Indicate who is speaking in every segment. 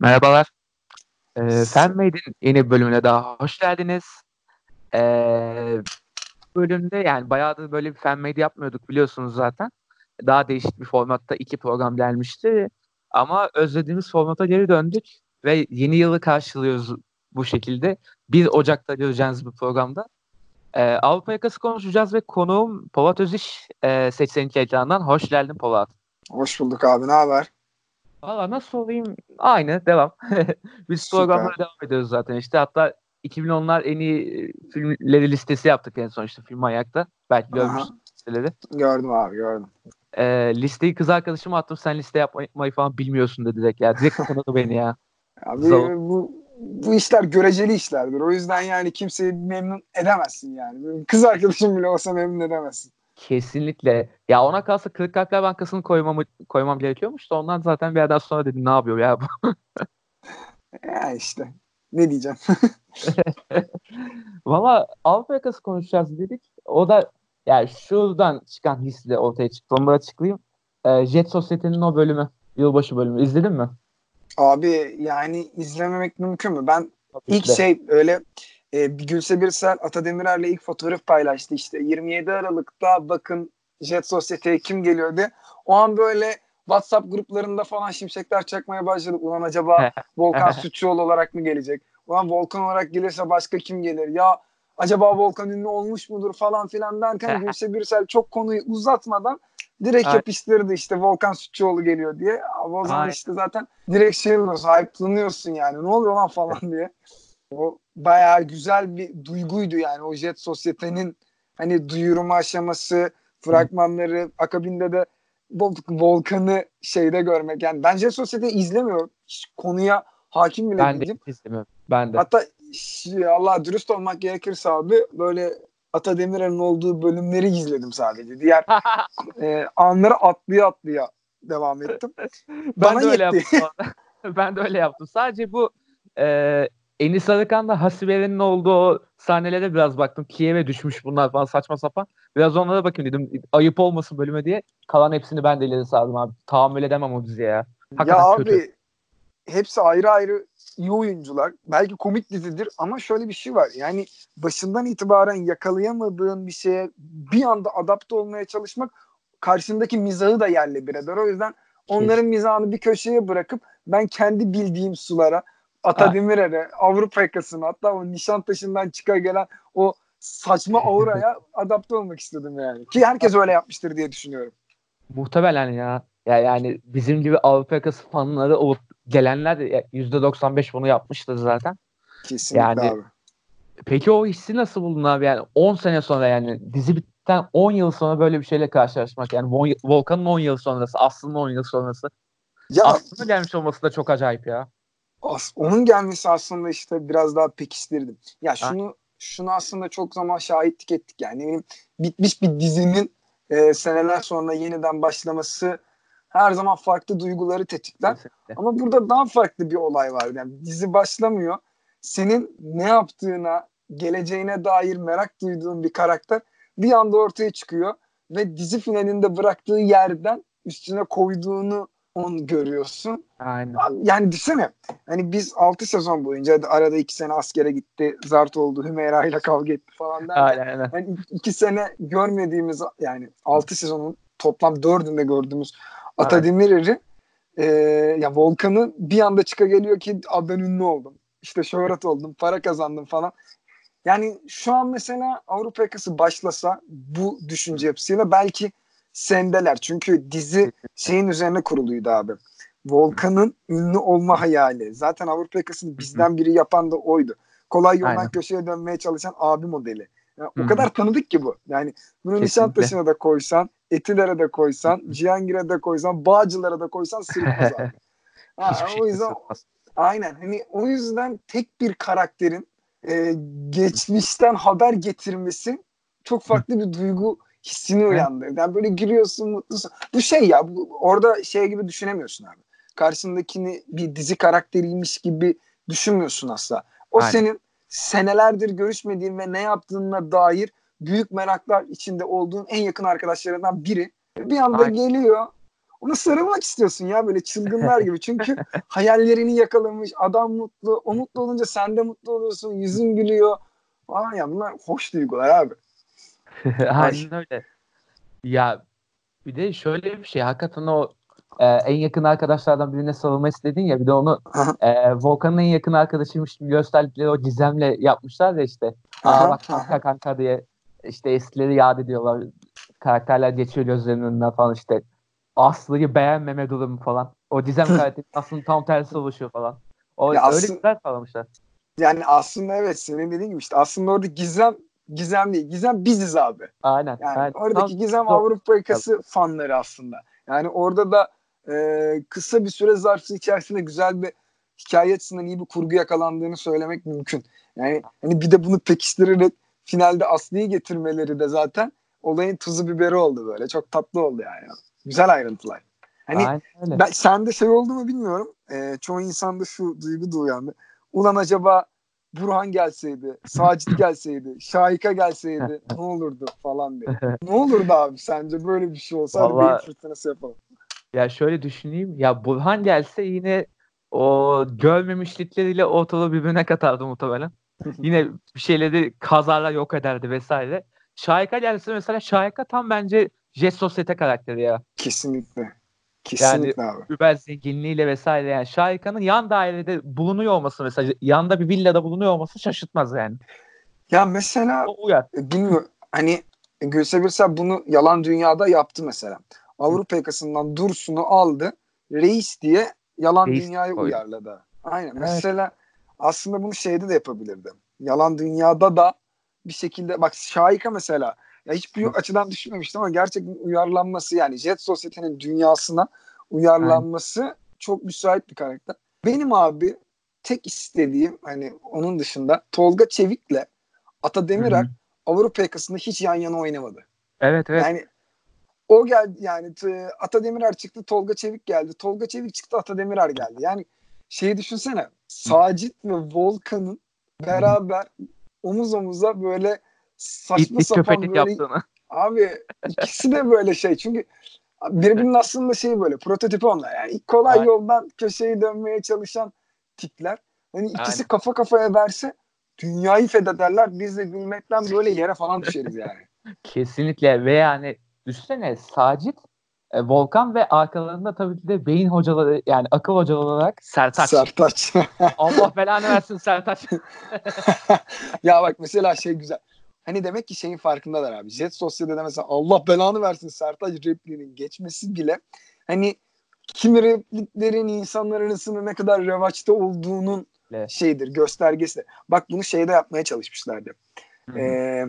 Speaker 1: Merhabalar. Ee, Fanmade'in yeni bölümüne daha hoş geldiniz. Ee, bölümde yani bayağıdır böyle bir Fanmade yapmıyorduk biliyorsunuz zaten. Daha değişik bir formatta iki program gelmişti. Ama özlediğimiz formata geri döndük ve yeni yılı karşılıyoruz bu şekilde. 1 Ocak'ta göreceğiniz bir programda. Ee, Avrupa yakası konuşacağız ve konuğum Polat Öziş e, Seçsenlik ekranından. Hoş geldin Polat.
Speaker 2: Hoş bulduk abi ne haber?
Speaker 1: Valla nasıl olayım? Aynı devam. Biz Süper. programlara devam ediyoruz zaten işte. Hatta 2010'lar en iyi filmleri listesi yaptık en son işte film ayakta. Belki görmüşsün listeleri.
Speaker 2: Gördüm abi gördüm.
Speaker 1: Ee, listeyi kız arkadaşıma attım. Sen liste yapmayı falan bilmiyorsun dedi direkt ya. Direkt kanadı beni ya.
Speaker 2: Abi bu, bu işler göreceli işlerdir. O yüzden yani kimseyi memnun edemezsin yani. Kız arkadaşım bile olsa memnun edemezsin.
Speaker 1: Kesinlikle. Ya ona kalsa Kırık Kalpler Bankası'nı koymam, koymam gerekiyormuş da ondan zaten bir yerden sonra dedim ne yapıyor ya bu.
Speaker 2: ya işte. Ne diyeceğim.
Speaker 1: Valla Avrupa yakası konuşacağız dedik. O da yani şuradan çıkan hisle ortaya çıktı. Onu açıklayayım. Ee, Jet Society'nin o bölümü. Yılbaşı bölümü. İzledin mi?
Speaker 2: Abi yani izlememek mümkün mü? Ben Tabii ilk de. şey öyle e, Gülse Birsel Atademirer'le ilk fotoğraf paylaştı işte 27 Aralık'ta bakın Jet Sosyete'ye kim geliyor diye. O an böyle WhatsApp gruplarında falan şimşekler çakmaya başladık. Ulan acaba Volkan Sütçüoğlu olarak mı gelecek? Ulan Volkan olarak gelirse başka kim gelir? Ya acaba Volkan ünlü olmuş mudur falan filan derken Gülse Birsel çok konuyu uzatmadan direkt Aynen. yapıştırdı işte Volkan Sütçüoğlu geliyor diye. Abi o zaman Aynen. işte zaten direkt şey oluyorsun, hype'lanıyorsun yani. Ne oluyor lan falan diye. O bayağı güzel bir duyguydu yani o Jet Sosyete'nin hani duyurma aşaması, fragmanları, Hı. akabinde de Volkan'ı şeyde görmek. Yani ben Jet Sosyete'yi izlemiyorum. Hiç konuya hakim bile
Speaker 1: ben değilim. Ben de izlemiyorum. Ben de.
Speaker 2: Hatta Allah dürüst olmak gerekirse abi böyle Ata Demirer'in olduğu bölümleri izledim sadece. Diğer e, anları atlaya atlaya devam ettim.
Speaker 1: ben Bana de öyle yetti. yaptım. ben de öyle yaptım. Sadece bu e, Enis Arıkan'da Hasibe'nin olduğu sahnelere biraz baktım. Kiev'e düşmüş bunlar falan saçma sapan. Biraz onlara bakayım dedim. Ayıp olmasın bölüme diye. Kalan hepsini ben de ileri sardım abi. Tahammül edemem o diziye ya.
Speaker 2: Hakikaten ya kötü. abi hepsi ayrı ayrı iyi oyuncular. Belki komik dizidir ama şöyle bir şey var. Yani başından itibaren yakalayamadığın bir şeye bir anda adapte olmaya çalışmak karşındaki mizahı da yerle bir eder. O yüzden onların mizahını bir köşeye bırakıp ben kendi bildiğim sulara Ata Demirer'e, Avrupa yakasına hatta o Nişantaşı'ndan çıka gelen o saçma auraya adapte olmak istedim yani. Ki herkes öyle yapmıştır diye düşünüyorum.
Speaker 1: Muhtemelen ya. Ya yani bizim gibi Avrupa yakası fanları olup gelenler de %95 bunu yapmıştır zaten.
Speaker 2: Kesinlikle yani, abi.
Speaker 1: Peki o hissi nasıl buldun abi? Yani 10 sene sonra yani dizi bitten 10 yıl sonra böyle bir şeyle karşılaşmak. Yani Volkan'ın 10 yıl sonrası, Aslı'nın 10 yıl sonrası. Ya, Aslı'nın gelmiş olması da çok acayip ya.
Speaker 2: As onun gelmesi aslında işte biraz daha pekiştirdim. Ya şunu ha. şunu aslında çok zaman şahitlik ettik yani. Benim bitmiş bir dizinin e, seneler sonra yeniden başlaması her zaman farklı duyguları tetikler. Kesinlikle. Ama burada daha farklı bir olay var. Yani dizi başlamıyor. Senin ne yaptığına, geleceğine dair merak duyduğun bir karakter bir anda ortaya çıkıyor ve dizi finalinde bıraktığı yerden üstüne koyduğunu onu görüyorsun.
Speaker 1: Aynen.
Speaker 2: Yani düşünsene. Hani biz 6 sezon boyunca arada 2 sene askere gitti. Zart oldu. Hümeyra ile kavga etti falan derken. Aynen, aynen. Yani 2 sene görmediğimiz yani 6 sezonun toplam 4'ünde gördüğümüz Atademir'i e, ya Volkan'ı bir anda çıka geliyor ki ben ünlü oldum. İşte şöhret oldum, para kazandım falan. Yani şu an mesela Avrupa yakası başlasa bu düşünce yapısıyla belki sendeler. Çünkü dizi şeyin üzerine kuruluydu abi. Volkan'ın ünlü olma hayali. Zaten Avrupa yakasını bizden biri yapan da oydu. Kolay yoldan Aynen. köşeye dönmeye çalışan abi modeli. Yani o kadar tanıdık ki bu. Yani bunu Nişantaşı'na da koysan, Etiler'e de koysan, Cihangir'e de koysan, Bağcılar'a da koysan sırıtmaz abi. ha, o yüzden aynen hani o yüzden tek bir karakterin e, geçmişten haber getirmesi çok farklı bir duygu hissini uyandırır. Yani böyle gülüyorsun, mutlusun. Bu şey ya, bu, orada şey gibi düşünemiyorsun abi. Karşındakini bir dizi karakteriymiş gibi düşünmüyorsun asla. O Aynen. senin senelerdir görüşmediğin ve ne yaptığına dair büyük meraklar içinde olduğun en yakın arkadaşlarından biri. Bir anda Aynen. geliyor. ona sarılmak istiyorsun ya böyle çılgınlar gibi. Çünkü hayallerini yakalamış, adam mutlu. O mutlu olunca sen de mutlu oluyorsun, yüzün gülüyor. Aa ya bunlar hoş duygular abi.
Speaker 1: Aynen öyle. Ya bir de şöyle bir şey hakikaten o e, en yakın arkadaşlardan birine sarılma istedin ya bir de onu e, Volkan'ın en yakın arkadaşıymış gibi gösterdikleri o gizemle yapmışlar ya işte. Aa bak kanka kanka diye işte eskileri yad ediyorlar. Karakterler geçiyor gözlerinin önünden falan işte. Aslı'yı beğenmeme durumu falan. O Gizem karakteri aslında tam tersi oluşuyor falan. O ya öyle aslında, güzel sağlamışlar.
Speaker 2: Yani aslında evet senin dediğin gibi işte aslında orada Gizem Gizem değil. Gizem biziz abi.
Speaker 1: Aynen.
Speaker 2: Yani aynen. oradaki Gizem Avrupa yakası fanları aslında. Yani orada da e, kısa bir süre zarfı içerisinde güzel bir hikaye açısından iyi bir kurgu yakalandığını söylemek mümkün. Yani hani bir de bunu pekiştirerek finalde Aslı'yı getirmeleri de zaten olayın tuzu biberi oldu böyle. Çok tatlı oldu yani. Güzel ayrıntılar. Hani ben, sende şey oldu mu bilmiyorum. E, çoğu insanda şu duygu duyandı. Ulan acaba Burhan gelseydi, Sacit gelseydi, Şahika gelseydi ne olurdu falan diye. ne olurdu abi sence böyle bir şey olsa Vallahi, hadi beyin fırtınası yapalım.
Speaker 1: Ya şöyle düşüneyim. Ya Burhan gelse yine o görmemişlikleriyle ortalığı birbirine katardı muhtemelen. yine bir şeyleri kazarla yok ederdi vesaire. Şahika gelse mesela Şahika tam bence Jet Sosyete karakteri ya.
Speaker 2: Kesinlikle. Kesinlikle yani, abi.
Speaker 1: Über zenginliğiyle vesaire yani Şahika'nın yan dairede bulunuyor olması mesela yanda bir villada bulunuyor olması şaşırtmaz yani.
Speaker 2: Ya mesela o uyar. E, bilmiyorum hani Gülse Birsel bunu yalan dünyada yaptı mesela. Avrupa yakasından Dursun'u aldı. Reis diye yalan Reis dünyayı koydu. uyarladı. Aynen. Evet. Mesela aslında bunu şeyde de yapabilirdim. Yalan dünyada da bir şekilde bak Şahika mesela ya hiçbir Hı. açıdan düşünmemiştim ama gerçekten uyarlanması yani Jet Sosyete'nin dünyasına uyarlanması Hı. çok müsait bir karakter. Benim abi tek istediğim hani onun dışında Tolga Çevik'le Ata Demirer Hı. Avrupa yakasında hiç yan yana oynamadı.
Speaker 1: Evet evet.
Speaker 2: Yani o geldi yani Ata Demirer çıktı Tolga Çevik geldi. Tolga Çevik çıktı Ata Demirer geldi. Yani şeyi düşünsene Sacit ve Volkan'ın beraber omuz omuza böyle saçma İt, sapan böyle yaptığını. abi ikisi de böyle şey çünkü birbirinin aslında şey böyle prototipi onlar yani kolay Aynen. yoldan köşeyi dönmeye çalışan tipler. Hani ikisi Aynen. kafa kafaya verse dünyayı fethederler biz de gülmekten böyle yere falan düşeriz yani.
Speaker 1: Kesinlikle ve yani Üstüne Sacit, e, Volkan ve arkalarında tabii ki de beyin hocaları yani akıl hocaları olarak Sertaç.
Speaker 2: Sertaç.
Speaker 1: Allah belanı versin Sertaç.
Speaker 2: ya bak mesela şey güzel. Hani demek ki şeyin farkındalar abi. Jet Sosyete'de mesela Allah belanı versin Sertaç repliğinin geçmesi bile hani kimi repliklerin insanlar arasında ne kadar revaçta olduğunun evet. şeydir, göstergesi. Bak bunu şeyde yapmaya çalışmışlardı. Ee,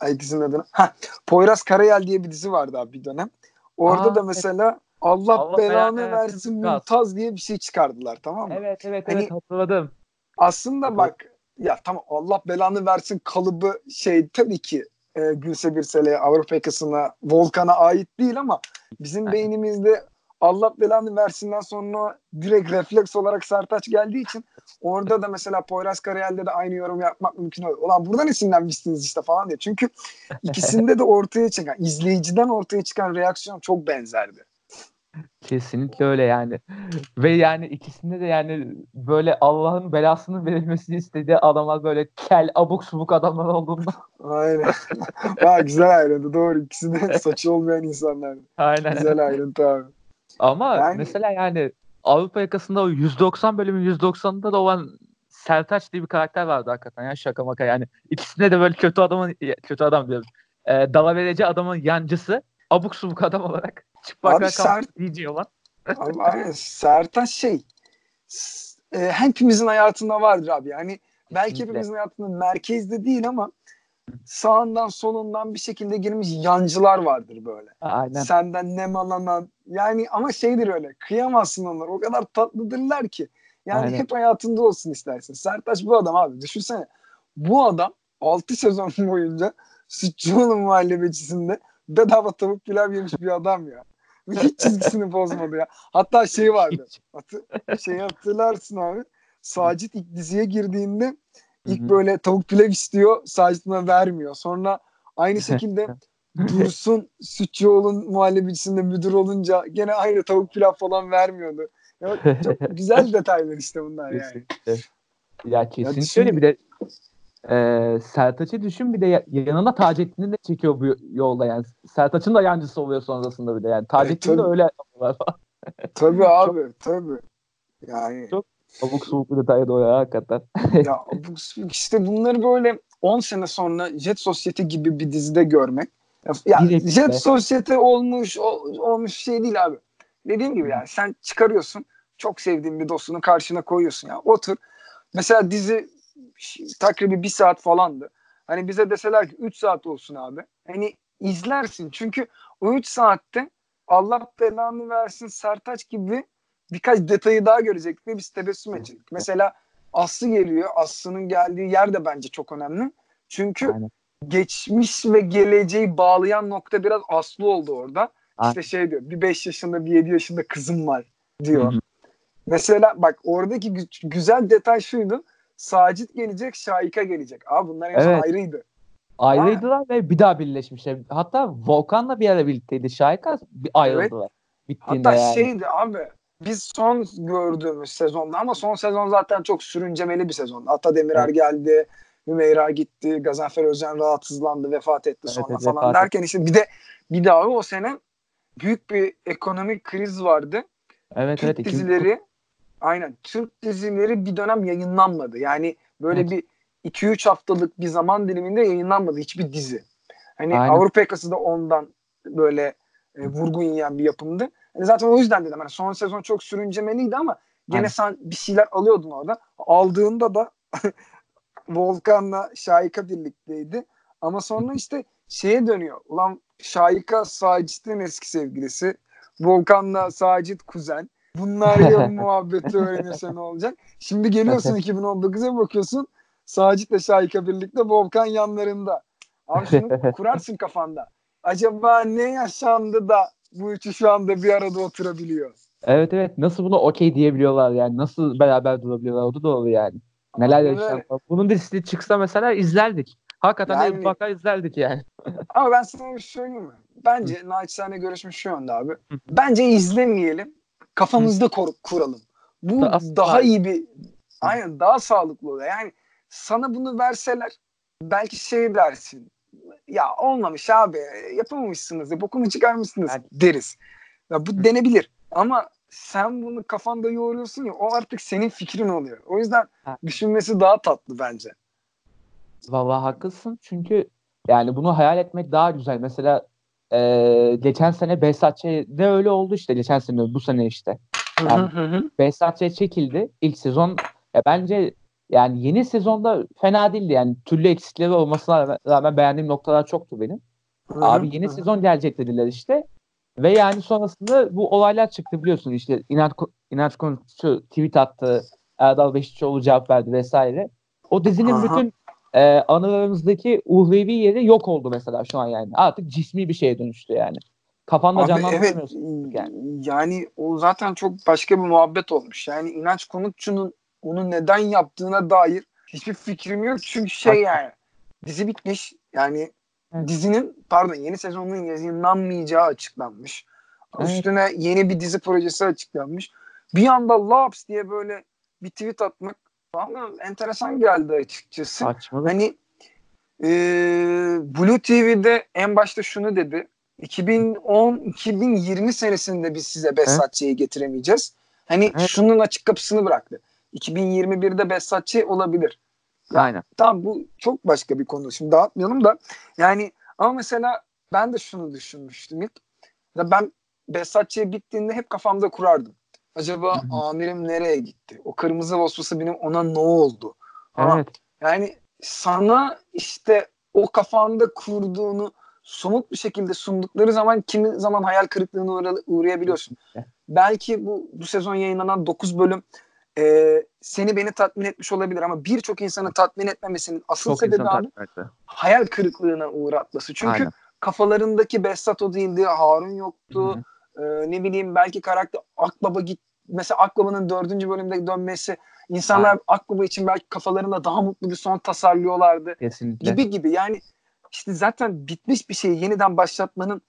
Speaker 2: ay dizinin adını. Ha, Poyraz Karayel diye bir dizi vardı abi bir dönem. Orada Aa, da mesela evet. Allah, Allah belanı versin, versin Mümtaz diye bir şey çıkardılar tamam mı?
Speaker 1: Evet evet hani, evet hatırladım.
Speaker 2: Aslında bak ya tamam Allah belanı versin kalıbı şey tabii ki e, Gülse Birsel'e, Avrupa yakasına, Volkan'a ait değil ama bizim beynimizde Allah belanı versinden sonra direkt refleks olarak Sertaç geldiği için orada da mesela Poyraz Karayel'de de aynı yorum yapmak mümkün oluyor. Ulan buradan esinlenmişsiniz işte falan diye. Çünkü ikisinde de ortaya çıkan, izleyiciden ortaya çıkan reaksiyon çok benzerdi.
Speaker 1: Kesinlikle öyle yani. Ve yani ikisinde de yani böyle Allah'ın belasının verilmesini istediği adamlar böyle kel abuk subuk adamlar olduğunda.
Speaker 2: Aynen. ha, güzel ayrıntı doğru. İkisi de saçı olmayan insanlar.
Speaker 1: Aynen.
Speaker 2: Güzel ayrıntı abi.
Speaker 1: Ama yani... mesela yani Avrupa yakasında o 190 bölümün 190'ında da olan Sertaç diye bir karakter vardı hakikaten ya şaka maka yani. ikisinde de böyle kötü adamın kötü adam diyorum. E, dalaverici adamın yancısı abuk subuk adam olarak çıplak
Speaker 2: Abi Sert...
Speaker 1: Olan.
Speaker 2: abi, abi Sertaç şey e, hepimizin hayatında vardır abi yani belki hepimizin hayatının merkezde değil ama sağından solundan bir şekilde girmiş yancılar vardır böyle.
Speaker 1: Aynen.
Speaker 2: Senden nem alanan yani ama şeydir öyle kıyamazsın onlar o kadar tatlıdırlar ki. Yani Aynen. hep hayatında olsun istersin. Sertaç bu adam abi düşünsene. Bu adam 6 sezon boyunca Sütçüoğlu muhallebecisinde bedava tavuk pilav yemiş bir adam ya. Hiç çizgisini bozmadı ya. Hatta şey vardı. Hatı, şey hatırlarsın abi. Sacit ilk diziye girdiğinde İlk Hı-hı. böyle tavuk pilav istiyor, Sacit'ine vermiyor. Sonra aynı şekilde Dursun Sütçüoğlu'nun muhallebicisinde müdür olunca gene aynı tavuk pilav falan vermiyordu. Ya, çok güzel detaylar işte bunlar yani.
Speaker 1: Ya kesinlikle öyle bir de e, Sertaç'ı düşün bir de yanına Taceddin'i de çekiyor bu yolda yani. Sertaç'ın da yancısı oluyor sonrasında bir de yani. Taceddin e, de öyle yapıyorlar
Speaker 2: tabii abi çok, tabii. Yani
Speaker 1: çok abuk subuk bir detaya doğru hakikaten.
Speaker 2: ya abuk subuk işte bunları böyle 10 sene sonra Jet Society gibi bir dizide görmek. Ya Direkt Jet de. Society olmuş o, olmuş şey değil abi. Dediğim gibi yani sen çıkarıyorsun çok sevdiğin bir dostunu karşına koyuyorsun ya otur. Mesela dizi takribi bir saat falandı. Hani bize deseler ki 3 saat olsun abi. Hani izlersin. Çünkü o 3 saatte Allah belanı versin Sertaç gibi birkaç detayı daha görecektik ve biz tebessüm edecektik. Mesela Aslı geliyor. Aslı'nın geldiği yer de bence çok önemli. Çünkü Aynen. geçmiş ve geleceği bağlayan nokta biraz Aslı oldu orada. Aynen. İşte şey diyor bir 5 yaşında bir 7 yaşında kızım var diyor. Hı-hı. Mesela bak oradaki gü- güzel detay şuydu. Sacit gelecek, Şahika gelecek. Abi bunlar en evet. ayrıydı.
Speaker 1: Ayrıydılar ha. ve bir daha birleşmişler. Hatta Volkan'la bir ara birlikteydi. Şahika bir ayrıldılar. Evet.
Speaker 2: Bittiğinde Hatta yani. şeydi abi biz son gördüğümüz sezonda ama son sezon zaten çok sürüncemeli bir sezon. Ata Demirer evet. geldi. Hümeyra gitti. Gazanfer Özcan rahatsızlandı. Vefat etti sonra evet, falan derken işte bir de bir daha o sene büyük bir ekonomik kriz vardı.
Speaker 1: Evet
Speaker 2: Türk
Speaker 1: evet.
Speaker 2: dizileri aynen Türk dizileri bir dönem yayınlanmadı. Yani böyle evet. bir 2-3 haftalık bir zaman diliminde yayınlanmadı hiçbir dizi. Hani aynen. Avrupa yakası da ondan böyle e, vurgun yiyen bir yapımdı. Yani zaten o yüzden dedim. Yani son sezon çok sürüncemeliydi ama gene aynen. sen bir şeyler alıyordun orada. Aldığında da Volkan'la Şahika birlikteydi. Ama sonra işte şeye dönüyor. Ulan Şahika Sacit'in eski sevgilisi. Volkan'la Sacit kuzen. Bunlar ya muhabbeti öğrenirse ne olacak? Şimdi geliyorsun 2019'a bakıyorsun. Sacit'le Şahika birlikte Volkan yanlarında. Abi şunu kurarsın kafanda. Acaba ne yaşandı da bu üçü şu anda bir arada oturabiliyor?
Speaker 1: Evet evet. Nasıl bunu okey diyebiliyorlar yani? Nasıl beraber durabiliyorlar? O da doğru yani. Neler yaşandı. Bunun dizisi çıksa mesela izlerdik. Hakikaten yani, mutlaka izlerdik yani.
Speaker 2: ama ben sana bir şey söyleyeyim mi? Bence naçizane görüşmüş şu anda abi. Bence izlemeyelim. Kafamızda kur, kuralım. Bu da daha iyi bir aynen daha sağlıklı oluyor. Yani sana bunu verseler belki şey dersin. Ya olmamış abi yapamamışsınız ya bokunu çıkarmışsınız yani. deriz. Ya bu Hı. denebilir. Ama sen bunu kafanda yoğuruyorsun ya o artık senin fikrin oluyor. O yüzden ha. düşünmesi daha tatlı bence.
Speaker 1: Vallahi haklısın çünkü yani bunu hayal etmek daha güzel. Mesela e, geçen sene Behzatçı'da öyle oldu işte geçen sene bu sene işte. Yani Behzatçı'ya çekildi ilk sezon. Ya bence yani yeni sezonda fena değildi yani türlü eksikleri olmasına rağmen beğendiğim noktalar çoktu benim. Abi yeni sezon gelecek dediler işte. Ve yani sonrasında bu olaylar çıktı biliyorsun işte inanç, inanç konusu tweet attı. Erdal Beşikçioğlu cevap verdi vesaire. O dizinin bütün e, anılarımızdaki uhrevi yeri yok oldu mesela şu an yani. Artık cismi bir şeye dönüştü yani. Kafanda canlandıramıyorsun
Speaker 2: evet, yani. Yani o zaten çok başka bir muhabbet olmuş. Yani inanç konukçunun onu neden yaptığına dair hiçbir fikrim yok. Çünkü şey yani dizi bitmiş. Yani evet. dizinin pardon yeni sezonun yayınlanmayacağı açıklanmış. Evet. Üstüne yeni bir dizi projesi açıklanmış. Bir anda Laps diye böyle bir tweet atmak bana enteresan geldi açıkçası. Saçmalık. Hani e, Blue TV'de en başta şunu dedi. 2010-2020 senesinde biz size Besatçı'yı getiremeyeceğiz. Hani evet. şunun açık kapısını bıraktı. 2021'de Besatçı olabilir.
Speaker 1: Aynen.
Speaker 2: Tamam bu çok başka bir konu. Şimdi dağıtmayalım da. Yani ama mesela ben de şunu düşünmüştüm ilk. Ben Besatçı'ya bittiğinde hep kafamda kurardım. Acaba Hı-hı. amirim nereye gitti? O kırmızı vasfısı benim ona ne oldu? Evet. yani sana işte o kafanda kurduğunu somut bir şekilde sundukları zaman kimi zaman hayal kırıklığına uğra- uğrayabiliyorsun. Belki bu bu sezon yayınlanan 9 bölüm e, seni beni tatmin etmiş olabilir ama birçok insanı tatmin etmemesinin asıl Çok sebebi abi hayal kırıklığına uğratması. Çünkü Aynen. kafalarındaki Behzat o değildi, Harun yoktu. Hı-hı e, ne bileyim belki karakter Akbaba git mesela Akbaba'nın dördüncü bölümde dönmesi insanlar Aynen. Akbaba için belki kafalarında daha mutlu bir son tasarlıyorlardı.
Speaker 1: Kesinlikle.
Speaker 2: Gibi gibi yani işte zaten bitmiş bir şeyi yeniden başlatmanın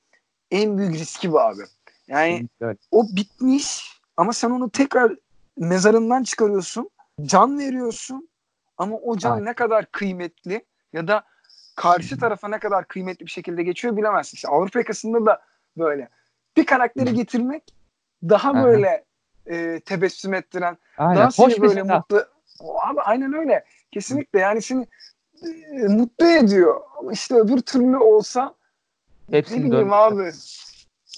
Speaker 2: en büyük riski bu abi. Yani evet. o bitmiş ama sen onu tekrar mezarından çıkarıyorsun. Can veriyorsun ama o can Aynen. ne kadar kıymetli ya da karşı tarafa ne kadar kıymetli bir şekilde geçiyor bilemezsin. İşte Avrupa yakasında da böyle. Bir karakteri getirmek daha Aha. böyle e, tebessüm ettiren, aynen. daha seni Hoş böyle mutlu. O, abi aynen öyle. Kesinlikle yani seni e, mutlu ediyor. Ama işte öbür türlü olsa Hepsini ne bileyim abi.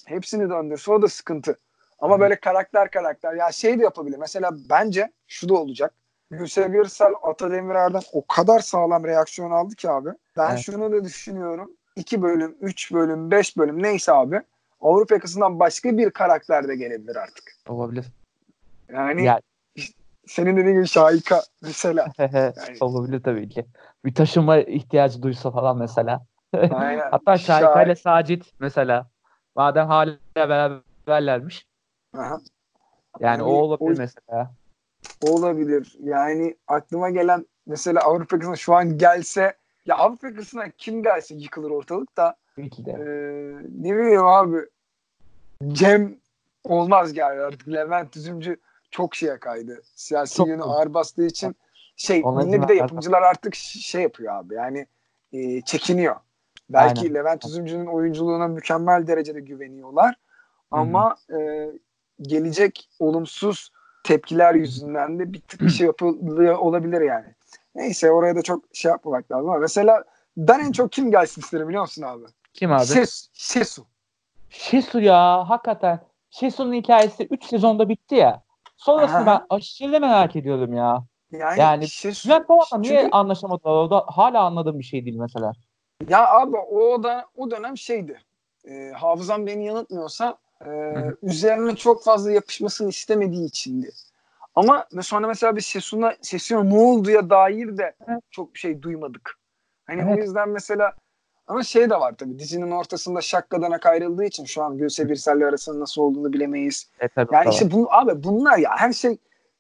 Speaker 2: Hepsini döndürse o da sıkıntı. Ama Hı. böyle karakter karakter. Ya şey de yapabilir. Mesela bence şu da olacak. Gülse Birsel Ata Demirer'den o kadar sağlam reaksiyon aldı ki abi. Ben evet. şunu da düşünüyorum. 2 bölüm, 3 bölüm, 5 bölüm neyse abi. Avrupa yakasından başka bir karakter de gelebilir artık.
Speaker 1: Olabilir.
Speaker 2: Yani ya. senin dediğin gibi Şahika mesela.
Speaker 1: yani. Olabilir tabii ki. Bir taşıma ihtiyacı duysa falan mesela. Aynen. Hatta Şahika ile Sacit mesela. Madem hala beraberlermiş. Aha. Yani, yani o olabilir o, mesela.
Speaker 2: Olabilir. Yani aklıma gelen mesela Avrupa yakasına şu an gelse ya Avrupa yakasına kim gelse yıkılır ortalık da. Peki de. E, ne bileyim abi Cem olmaz yani artık Levent Üzümcü çok şeye kaydı. Siyasi yönü ağır bastığı için şey bir de yapımcılar artık şey yapıyor abi yani e, çekiniyor. Belki Aynen. Levent Üzümcü'nün oyunculuğuna mükemmel derecede güveniyorlar. Ama e, gelecek olumsuz tepkiler yüzünden de bir tık bir şey yapılıyor olabilir yani. Neyse oraya da çok şey yapmamak lazım ama mesela ben en çok kim gelsin isterim biliyor musun abi?
Speaker 1: Kim abi?
Speaker 2: Şes, Şesu.
Speaker 1: Şesu ya hakikaten. Şesu'nun hikayesi 3 sezonda bitti ya. Sonrasını Aha. ben aşırı merak ediyorum ya. Yani, yani Şesu, Bülent Polat'la niye çünkü... anlaşamadılar? O da hala anladığım bir şey değil mesela.
Speaker 2: Ya abi o da o dönem şeydi. E, hafızam beni yanıltmıyorsa e, üzerine çok fazla yapışmasını istemediği içindi. Ama sonra mesela bir Sesun'a Sesun'a ne olduya dair de çok bir şey duymadık. Hani evet. o yüzden mesela ama şey de var tabii dizinin ortasında şakkadanak ayrıldığı için şu an Gülse Birsel'le arasında nasıl olduğunu bilemeyiz. E, tabii, yani tamam. işte bu, abi bunlar ya her şey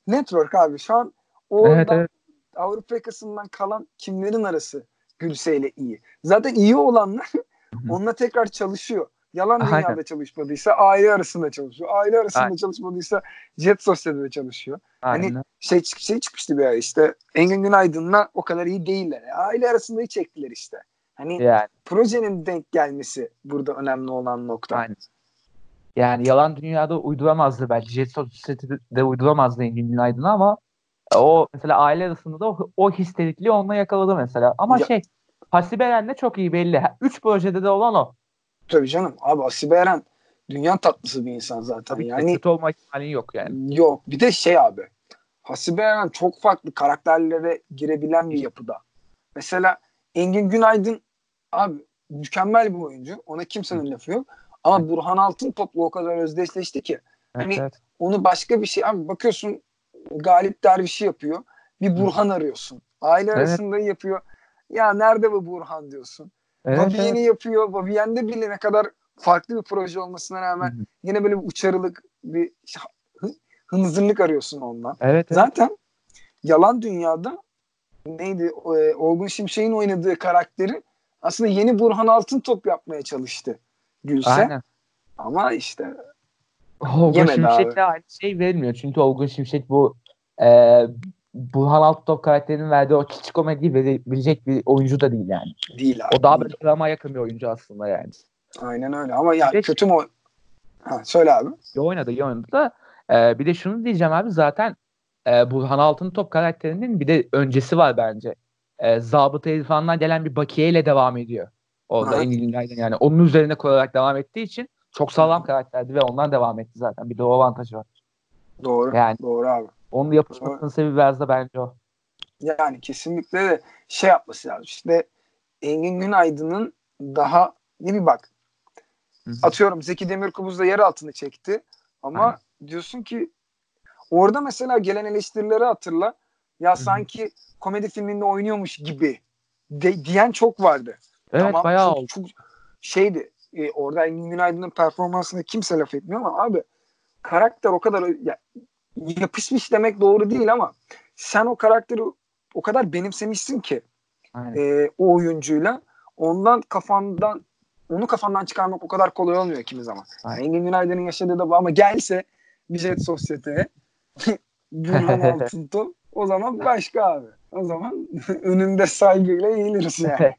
Speaker 2: network abi şu an oradan evet, evet. Avrupa yakasından kalan kimlerin arası Gülse ile iyi. Zaten iyi olanlar onunla tekrar çalışıyor. Yalan dünyada Aynen. çalışmadıysa aile arasında çalışıyor. Aile arasında Aynen. çalışmadıysa Jet Sosyete'de çalışıyor. Hani Aynen. Hani şey, şey çıkmıştı bir ara işte Engin Günaydın'la o kadar iyi değiller. Aile arasında hiç çektiler işte. Hani yani. projenin denk gelmesi burada önemli olan nokta. Aynen.
Speaker 1: Yani yalan dünyada uyduramazdı belki. Jet Sosyete'de uyduramazdı Engin Günaydın'ı ama o mesela aile arasında da o, o histerikliği onunla yakaladı mesela. Ama ya, şey Hasibe Eren'le çok iyi belli. Üç projede de olan o.
Speaker 2: Tabii canım. Abi Asibe Eren dünya tatlısı bir insan zaten. Tabii yani
Speaker 1: kötü olma ihtimali yok yani.
Speaker 2: Yok. Bir de şey abi. Hasibe Eren çok farklı karakterlere girebilen bir yapıda. Mesela Engin Günaydın abi mükemmel bir oyuncu. Ona kimsenin lafı yok. Ama Burhan Altın toplu o kadar özdeşleşti ki. Hani evet, evet. onu başka bir şey abi bakıyorsun Galip Derviş'i yapıyor. Bir Burhan arıyorsun. Aile evet. arasında yapıyor. Ya nerede bu Burhan diyorsun. Evet, Babiyen'i evet. yapıyor. Babiyen'de bile ne kadar farklı bir proje olmasına rağmen Hı-hı. yine böyle bir uçarılık, bir hınzırlık arıyorsun ondan.
Speaker 1: Evet,
Speaker 2: evet. Zaten yalan dünyada neydi e, Olgun Şimşek'in oynadığı karakteri aslında yeni Burhan Altın top yapmaya çalıştı Gülse. Aynen. Ama işte
Speaker 1: Olgun Şimşek'le aynı şey vermiyor. Çünkü Olgun Şimşek bu e, Burhan Altıntop karakterinin verdiği o küçük komedi verebilecek bir oyuncu da değil yani.
Speaker 2: Değil abi.
Speaker 1: O daha böyle drama yakın bir oyuncu aslında yani.
Speaker 2: Aynen öyle ama ya yani kötü mü Ha, söyle abi.
Speaker 1: İyi oynadı, iyi oynadı da e, bir de şunu diyeceğim abi zaten e, Burhan Altıntop karakterinin bir de öncesi var bence. E, Zabıta İrfan'dan gelen bir bakiye ile devam ediyor. Orada İngilizlerden yani onun üzerine koyarak devam ettiği için çok sağlam karakterdi ve ondan devam etti zaten. Bir de o avantajı var.
Speaker 2: Doğru. Yani, doğru abi.
Speaker 1: Onun yapışmasının sebebi biraz da bence o.
Speaker 2: Yani kesinlikle de şey yapması lazım. İşte Engin Günaydın'ın daha ne bir bak. Hı-hı. Atıyorum Zeki Demirkubuz da yer altını çekti. Ama Aynen. diyorsun ki orada mesela gelen eleştirileri hatırla. Ya Hı-hı. sanki komedi filminde oynuyormuş gibi de, diyen çok vardı.
Speaker 1: Evet tamam, bayağı çok, oldu. Çok
Speaker 2: şeydi. E, orada Engin Günaydın'ın performansına kimse laf etmiyor ama abi karakter o kadar ya, yapışmış demek doğru değil ama sen o karakteri o kadar benimsemişsin ki e, o oyuncuyla ondan kafandan onu kafandan çıkarmak o kadar kolay olmuyor kimi zaman. Yani Engin Günaydın'ın yaşadığı da bu ama gelse jet sosyeteye Burhan Altıntop o zaman başka abi. O zaman önünde saygıyla eğiliriz yani.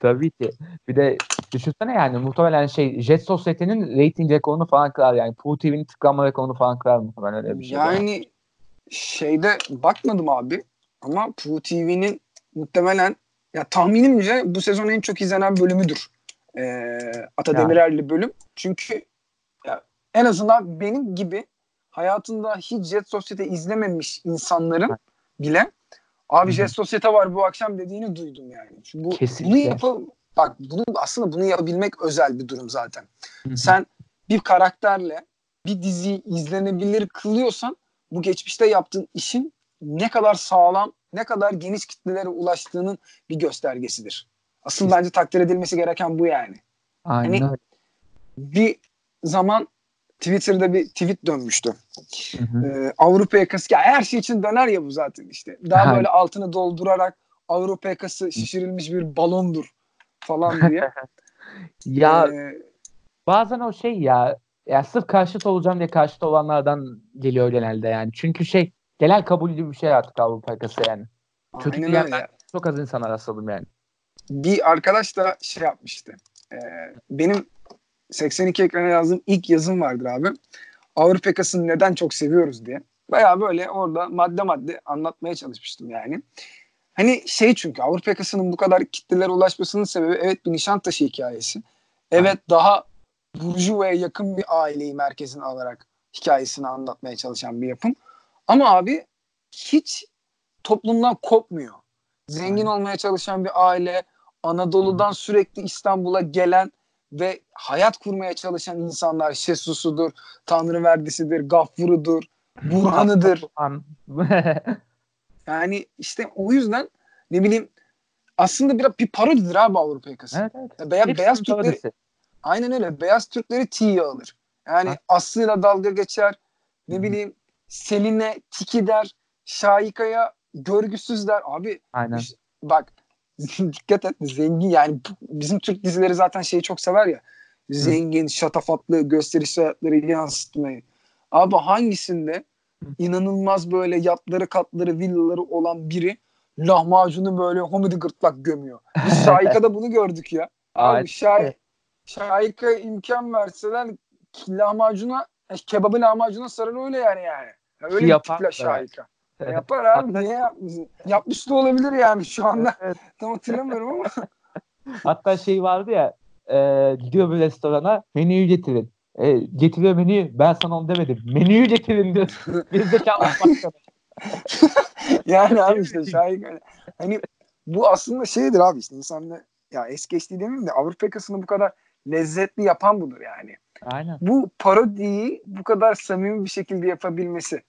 Speaker 1: Tabii ki. Bir de düşünsene yani muhtemelen şey Jet Sosyete'nin rating rekorunu falan kırar yani. Poo TV'nin tıklanma rekorunu falan kırar muhtemelen öyle bir şey.
Speaker 2: Yani var. şeyde bakmadım abi ama Poo TV'nin muhtemelen ya tahminimce bu sezon en çok izlenen bölümüdür. Ee, Ata yani. Demirer'li bölüm. Çünkü ya, en azından benim gibi hayatında hiç Jet Sosyete izlememiş insanların bile abi Jet Sosyete var bu akşam dediğini duydum yani. Çünkü bu, Kesinlikle. bunu yapı bak bunu aslında bunu yapabilmek özel bir durum zaten. Hı-hı. Sen bir karakterle bir diziyi izlenebilir kılıyorsan bu geçmişte yaptığın işin ne kadar sağlam, ne kadar geniş kitlelere ulaştığının bir göstergesidir. Asıl bence takdir edilmesi gereken bu yani.
Speaker 1: Aynen. Hani
Speaker 2: bir zaman Twitter'da bir tweet dönmüştü. Ee, Avrupa yakası ya her şey için döner ya bu zaten işte. Daha böyle altını doldurarak Avrupa yakası şişirilmiş bir balondur falan diye.
Speaker 1: ya ee, bazen o şey ya ya sırf karşıt olacağım diye karşıt olanlardan geliyor genelde yani. Çünkü şey genel kabul gibi bir şey artık Avrupa yakası yani. Kötü diyenler çok az insana rastladım yani.
Speaker 2: Bir arkadaş da şey yapmıştı. Ee, benim 82 ekrana yazdığım ilk yazım vardır abi. Avrupa yakasını neden çok seviyoruz diye. Baya böyle orada madde madde anlatmaya çalışmıştım yani. Hani şey çünkü Avrupa yakasının bu kadar kitlelere ulaşmasının sebebi evet bir Nişantaşı hikayesi. Evet daha Burjuva'ya yakın bir aileyi merkezine alarak hikayesini anlatmaya çalışan bir yapım. Ama abi hiç toplumdan kopmuyor. Zengin olmaya çalışan bir aile, Anadolu'dan sürekli İstanbul'a gelen ve hayat kurmaya çalışan insanlar Şesusu'dur, Tanrı Verdisi'dir, Gaffuru'dur, Burhan'ıdır. yani işte o yüzden ne bileyim aslında biraz bir parodidir abi Avrupa yakası. Evet, evet. Beya, beyaz Türkleri parodisi. aynen öyle. Beyaz Türkleri tiye alır. Yani ha. Aslı'yla dalga geçer. Ne Hı-hı. bileyim Selin'e tiki der. Şahika'ya görgüsüz der. Abi aynen. Işte, bak dikkat et zengin yani bizim Türk dizileri zaten şeyi çok sever ya zengin, Hı. şatafatlı gösteriş hayatları yansıtmayı. Abi hangisinde inanılmaz böyle yatları, katları, villaları olan biri lahmacunu böyle homidi gırtlak gömüyor. Biz Şahika'da bunu gördük ya. Abi Şah Şahika imkan verseler lahmacuna kebabı lahmacuna sarır öyle yani yani. Öyle Yapar, bir tiple Şahika. Yapar abi niye yapmasın? Yapmış da olabilir yani şu anda. Evet. Tam hatırlamıyorum ama.
Speaker 1: Hatta şey vardı ya e, gidiyor bir restorana menüyü getirin. E, getiriyor menüyü ben sana onu demedim. Menüyü getirin diyor. Biz de
Speaker 2: yani abi işte şahit hani bu aslında şeydir abi işte insanla ya es geçtiği demeyeyim de Avrupa yakasını bu kadar lezzetli yapan budur yani.
Speaker 1: Aynen.
Speaker 2: Bu parodiyi bu kadar samimi bir şekilde yapabilmesi.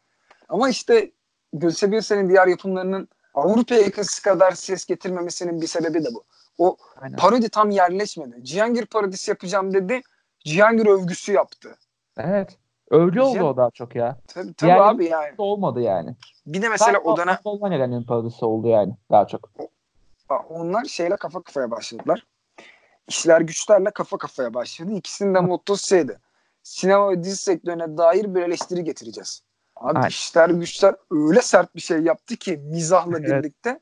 Speaker 2: Ama işte Gülse Birsel'in diğer yapımlarının Avrupa yakası kadar ses getirmemesinin bir sebebi de bu. O Aynen. parodi tam yerleşmedi. Cihangir parodisi yapacağım dedi. Cihangir övgüsü yaptı.
Speaker 1: Evet. Övgü oldu o daha çok ya.
Speaker 2: Tabii, tabii Diğer abi yani.
Speaker 1: Olmadı yani.
Speaker 2: Bir de mesela o dönem...
Speaker 1: Almanya'nın parodisi oldu yani daha çok.
Speaker 2: Onlar şeyle kafa kafaya başladılar. İşler güçlerle kafa kafaya başladı. İkisinin de mottosu şeydi. Sinema ve dizi sektörüne dair bir eleştiri getireceğiz. Abi Aynen. işler güçler öyle sert bir şey yaptı ki mizahla evet. birlikte.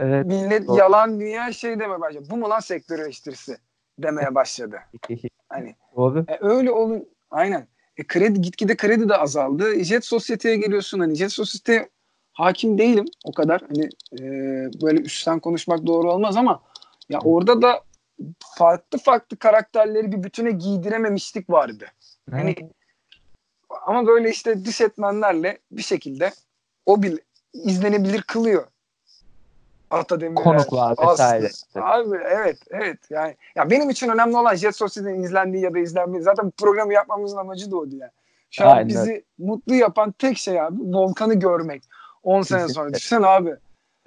Speaker 2: Evet. Millet Doğru. yalan dünya şey demeye başladı. Bu mu lan sektör eleştirisi demeye başladı. hani Doğru. E, öyle olun aynen. E, kredi gitgide kredi de azaldı. Jet Sosyete'ye geliyorsun hani Jet Sosyete hakim değilim o kadar. Hani e, böyle üstten konuşmak doğru olmaz ama ya orada da farklı farklı karakterleri bir bütüne giydirememişlik vardı. Hani ama böyle işte dış etmenlerle bir şekilde o bile izlenebilir kılıyor.
Speaker 1: Atademir. Konuklar vesaire.
Speaker 2: Abi evet evet yani ya benim için önemli olan Jet Sosyete'nin izlendiği ya da izlenmediği zaten bu programı yapmamızın amacı da oydu yani. Şu an bizi mutlu yapan tek şey abi Volkan'ı görmek. 10 sene sonra. Düşünsene abi.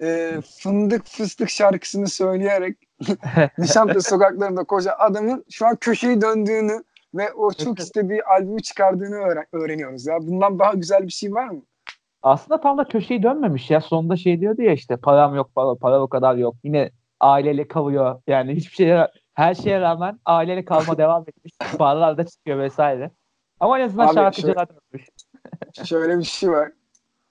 Speaker 2: E, fındık fıstık şarkısını söyleyerek Nişantaşı sokaklarında koca adamın şu an köşeyi döndüğünü ve o çok istediği albümü çıkardığını öğren- öğreniyoruz ya. Bundan daha güzel bir şey var mı?
Speaker 1: Aslında tam da köşeyi dönmemiş ya. Sonunda şey diyordu ya işte param yok para, para o kadar yok. Yine aileyle kalıyor. Yani hiçbir şeye her şeye rağmen aileyle kalma devam etmiş. Barlarda çıkıyor vesaire. Ama en azından şarkıcılar
Speaker 2: Şöyle bir şey var.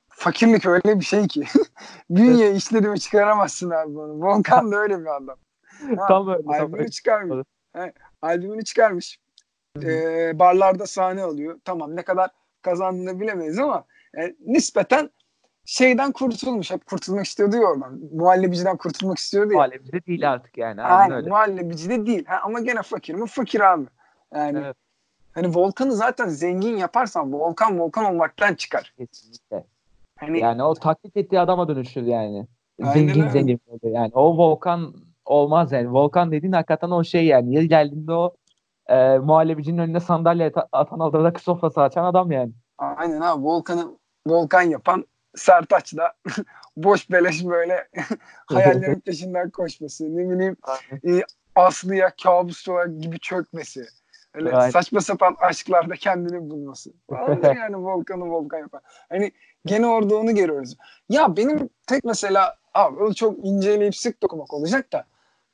Speaker 2: Fakirlik öyle bir şey ki. Bünye işlerimi çıkaramazsın abi bunu. Volkan da öyle bir adam. Ha, tam öyle. Albümünü çıkarmış. He, albümünü çıkarmış. Ee, barlarda sahne alıyor. Tamam ne kadar kazandığını bilemeyiz ama yani nispeten şeyden kurtulmuş. Hep kurtulmak istiyordu ya oradan. Muhallebiciden kurtulmak istiyordu ya.
Speaker 1: Muhallebici de değil artık yani.
Speaker 2: Aynen öyle. muhallebici de değil. Ha, ama gene fakir mi? Fakir abi. Yani evet. hani Volkan'ı zaten zengin yaparsan Volkan Volkan olmaktan çıkar.
Speaker 1: Kesinlikle. Hani, yani o taklit ettiği adama dönüşür yani. Zengin öyle. zengin yani. O Volkan olmaz yani. Volkan dediğin hakikaten o şey yani. Yeri geldiğinde o e, muhallebicinin önüne sandalye atan adada sofrası açan adam yani.
Speaker 2: Aynen abi. Volkan'ı Volkan yapan Sertaç da boş beleş böyle hayallerin peşinden koşması. Ne bileyim e, Aslı'ya kabus gibi çökmesi. Öyle Aynen. saçma sapan aşklarda kendini bulması. Vallahi yani Volkan'ı Volkan yapan. Hani gene orada onu görüyoruz. Ya benim tek mesela abi o çok inceleyip sık dokumak olacak da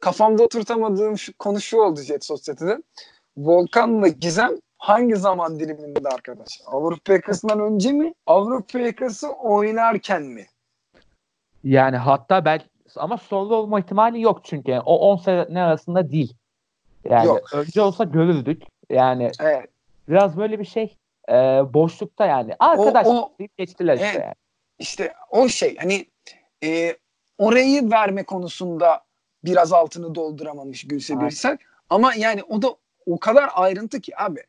Speaker 2: kafamda oturtamadığım şu, konu şu oldu Jet Sosyete'de. Volkan'la Gizem hangi zaman diliminde arkadaş? Avrupa yakasından önce mi? Avrupa yakası oynarken mi?
Speaker 1: Yani hatta belki ama solo olma ihtimali yok çünkü. Yani o 10 sene arasında değil. Yani yok. önce olsa görürdük. Yani evet. biraz böyle bir şey e, boşlukta yani. Arkadaş o, o, geçtiler işte. Evet, yani.
Speaker 2: İşte o şey hani e, orayı verme konusunda biraz altını dolduramamış Gülse Birsel. Ama yani o da o kadar ayrıntı ki abi.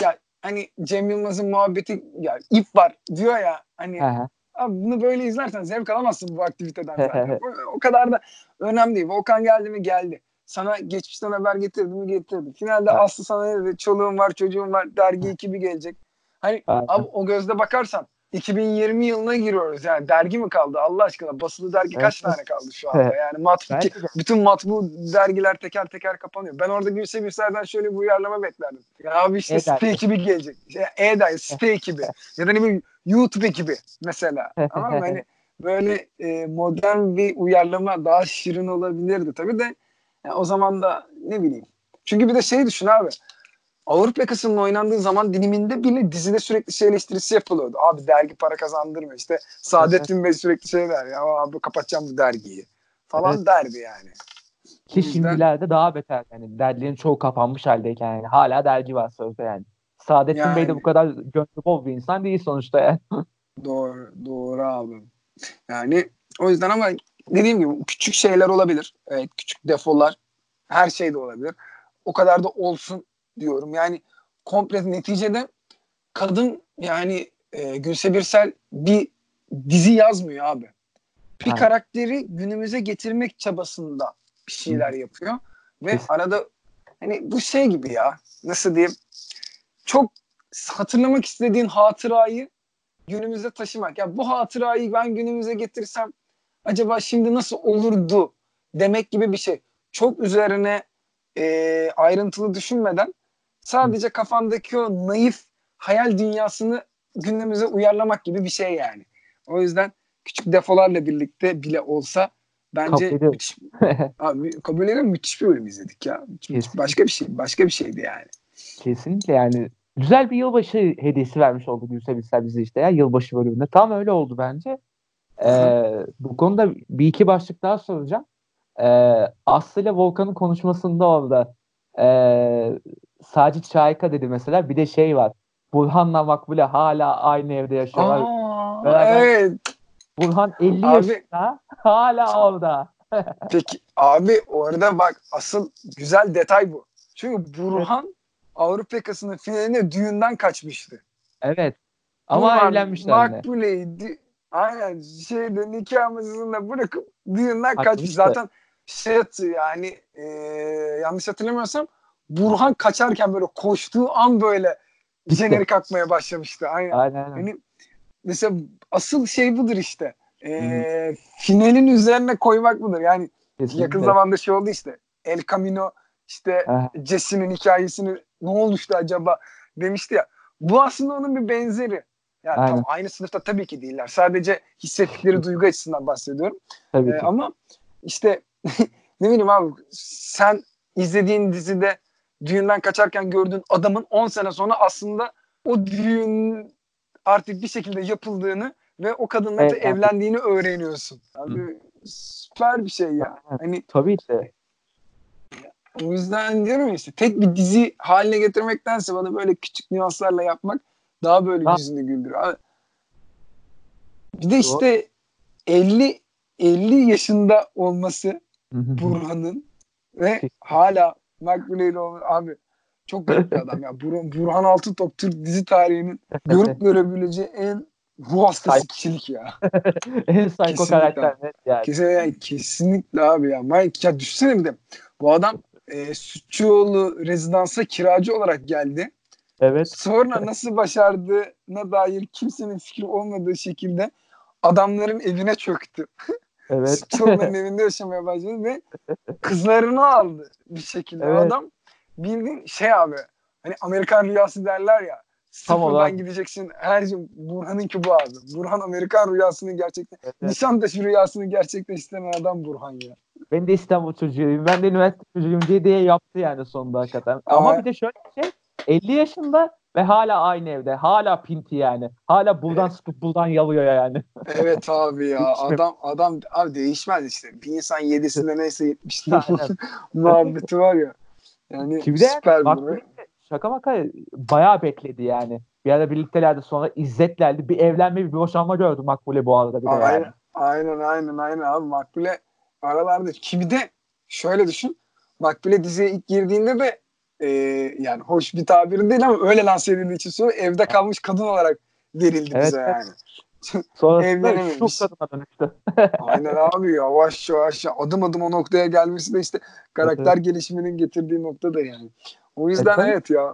Speaker 2: Ya hani Cem Yılmaz'ın muhabbeti ya ip var diyor ya hani Aha. abi bunu böyle izlersen zevk alamazsın bu aktiviteden zaten. o, o kadar da önemli değil. Volkan geldi mi geldi. Sana geçmişten haber getirdi mi getirdi. Finalde evet. Aslı sana dedi çoluğum var çocuğum var dergi ekibi gelecek. Hani evet. abi o gözle bakarsan 2020 yılına giriyoruz. Yani dergi mi kaldı? Allah aşkına basılı dergi evet. kaç tane kaldı şu anda? Yani matbu ki, bütün matbu dergiler teker teker kapanıyor. Ben orada Gülse Gülser'den şöyle bir uyarlama beklerdim. Ya abi işte e site ekibi gelecek. E-Dergi site ekibi. Ya da ne bileyim YouTube ekibi mesela. Ama hani böyle e, modern bir uyarlama daha şirin olabilirdi tabii de. Yani o zaman da ne bileyim. Çünkü bir de şey düşün abi Avrupa yakasının oynandığı zaman diliminde bile dizide sürekli şey eleştirisi yapılıyordu. Abi dergi para kazandırmıyor. İşte Saadettin Bey sürekli şey der ya abi kapatacağım bu dergiyi falan evet. derdi yani.
Speaker 1: Ki yüzden... şimdilerde daha beter yani dergilerin çoğu kapanmış haldeyken yani hala dergi var sözde yani. Saadettin yani... Bey de bu kadar gönlü bol bir insan değil sonuçta yani.
Speaker 2: doğru, doğru abi. Yani o yüzden ama dediğim gibi küçük şeyler olabilir. Evet küçük defolar her şey de olabilir. O kadar da olsun diyorum. Yani komple neticede kadın yani e, Gülse Birsel bir dizi yazmıyor abi. Bir ha. karakteri günümüze getirmek çabasında bir şeyler Hı. yapıyor. Ve Kesin. arada hani bu şey gibi ya nasıl diyeyim çok hatırlamak istediğin hatırayı günümüze taşımak. Ya bu hatırayı ben günümüze getirsem acaba şimdi nasıl olurdu demek gibi bir şey. Çok üzerine e, ayrıntılı düşünmeden Sadece kafandaki o naif hayal dünyasını gündemimize uyarlamak gibi bir şey yani. O yüzden küçük defolarla birlikte bile olsa bence kabul müthiş, abi, kabul ederim müthiş bir bölüm izledik ya. Kesinlikle. Başka bir şey, başka bir şeydi yani.
Speaker 1: Kesinlikle yani. Güzel bir yılbaşı hediyesi vermiş oldu Gülse Bilsel bize işte ya yılbaşı bölümünde. Tam öyle oldu bence. Ee, bu konuda bir iki başlık daha soracağım. Ee, Aslı ile Volkan'ın konuşmasında orada ee, Sacit Şahika dedi mesela. Bir de şey var. Burhan'la Makbule hala aynı evde yaşıyorlar.
Speaker 2: Aa, evet.
Speaker 1: Burhan 50 abi, yaşında hala orada.
Speaker 2: peki abi orada bak asıl güzel detay bu. Çünkü Burhan evet. Avrupa yakasının finaline düğünden kaçmıştı.
Speaker 1: Evet. Ama Burhan, evlenmişler.
Speaker 2: Makbule'yi aynen şeyde nikah masasında bırakıp düğünden kaçmış. Zaten şey yani e, yanlış hatırlamıyorsam Burhan kaçarken böyle koştuğu an böyle jenerik akmaya başlamıştı. Aynen. aynen, aynen. Yani mesela asıl şey budur işte. Ee, finalin üzerine koymak budur. Yani Kesinlikle. yakın zamanda şey oldu işte. El Camino işte Jesse'nin hikayesini ne olmuştu acaba demişti ya. Bu aslında onun bir benzeri. Yani Aynen. tam aynı sınıfta tabii ki değiller. Sadece hissettikleri duygu açısından bahsediyorum. Tabii ee, Ama işte ne bileyim abi sen izlediğin dizide düğünden kaçarken gördüğün adamın 10 sene sonra aslında o düğün artık bir şekilde yapıldığını ve o kadınla evet, evlendiğini öğreniyorsun. Abi Hı. süper bir şey ya. Hani
Speaker 1: tabii ki.
Speaker 2: O yüzden diyorum işte tek bir dizi haline getirmektense bana böyle küçük nüanslarla yapmak daha böyle ha. yüzünü güldürüyor. Bir de işte 50 50 yaşında olması Burhan'ın ve hala Makbule'yle olan abi çok garip bir adam ya. Burhan, Burhan Altıntop Türk dizi tarihinin görüp görebileceği en ruh hastası kişilik ya.
Speaker 1: en psycho karakter net yani.
Speaker 2: Kesinlikle, yani. Kesinlikle abi ya. Mike, ya düşünsene bir de bu adam e, Sütçüoğlu rezidansa kiracı olarak geldi.
Speaker 1: Evet.
Speaker 2: Sonra nasıl başardığına dair kimsenin fikri olmadığı şekilde adamların evine çöktü.
Speaker 1: Evet.
Speaker 2: Sütçüoğlu'nun evinde yaşamaya başladı ve kızlarını aldı bir şekilde. Evet. Adam bildiğin şey abi hani Amerikan rüyası derler ya sıfırdan Tam gideceksin. Her şey Burhan'ınki bu abi. Burhan Amerikan rüyasını gerçekten evet. Nişantaşı rüyasını gerçekleştiren adam Burhan ya.
Speaker 1: Ben de İstanbul çocuğuyum. Ben de üniversite çocuğuyum diye diye yaptı yani sonunda hakikaten. Ama, Ama bir de şöyle bir şey 50 yaşında ve hala aynı evde. Hala pinti yani. Hala buradan sıkıp buradan yalıyor yani.
Speaker 2: Evet abi ya. adam adam abi değişmez işte. Bir insan yedisinde neyse yetmişte muhabbeti var ya. Yani Şimdi süper bir
Speaker 1: şaka maka bayağı bekledi yani. Bir ara birliktelerdi sonra İzzet'lerdi. Bir evlenme bir boşanma gördü Makbule bu arada bir
Speaker 2: aynen,
Speaker 1: yani.
Speaker 2: Aynen aynen aynen abi Makbule aralarda. Ki de şöyle düşün. Makbule diziye ilk girdiğinde de e, yani hoş bir tabiri değil ama öyle lanse edildiği için sonra evde kalmış kadın olarak verildi evet, bize yani.
Speaker 1: Sonrasında şu kadına dönüştü.
Speaker 2: Aynen abi yavaş yavaş adım adım o noktaya gelmesi de işte karakter evet. gelişiminin getirdiği nokta da yani. O yüzden evet, evet ya.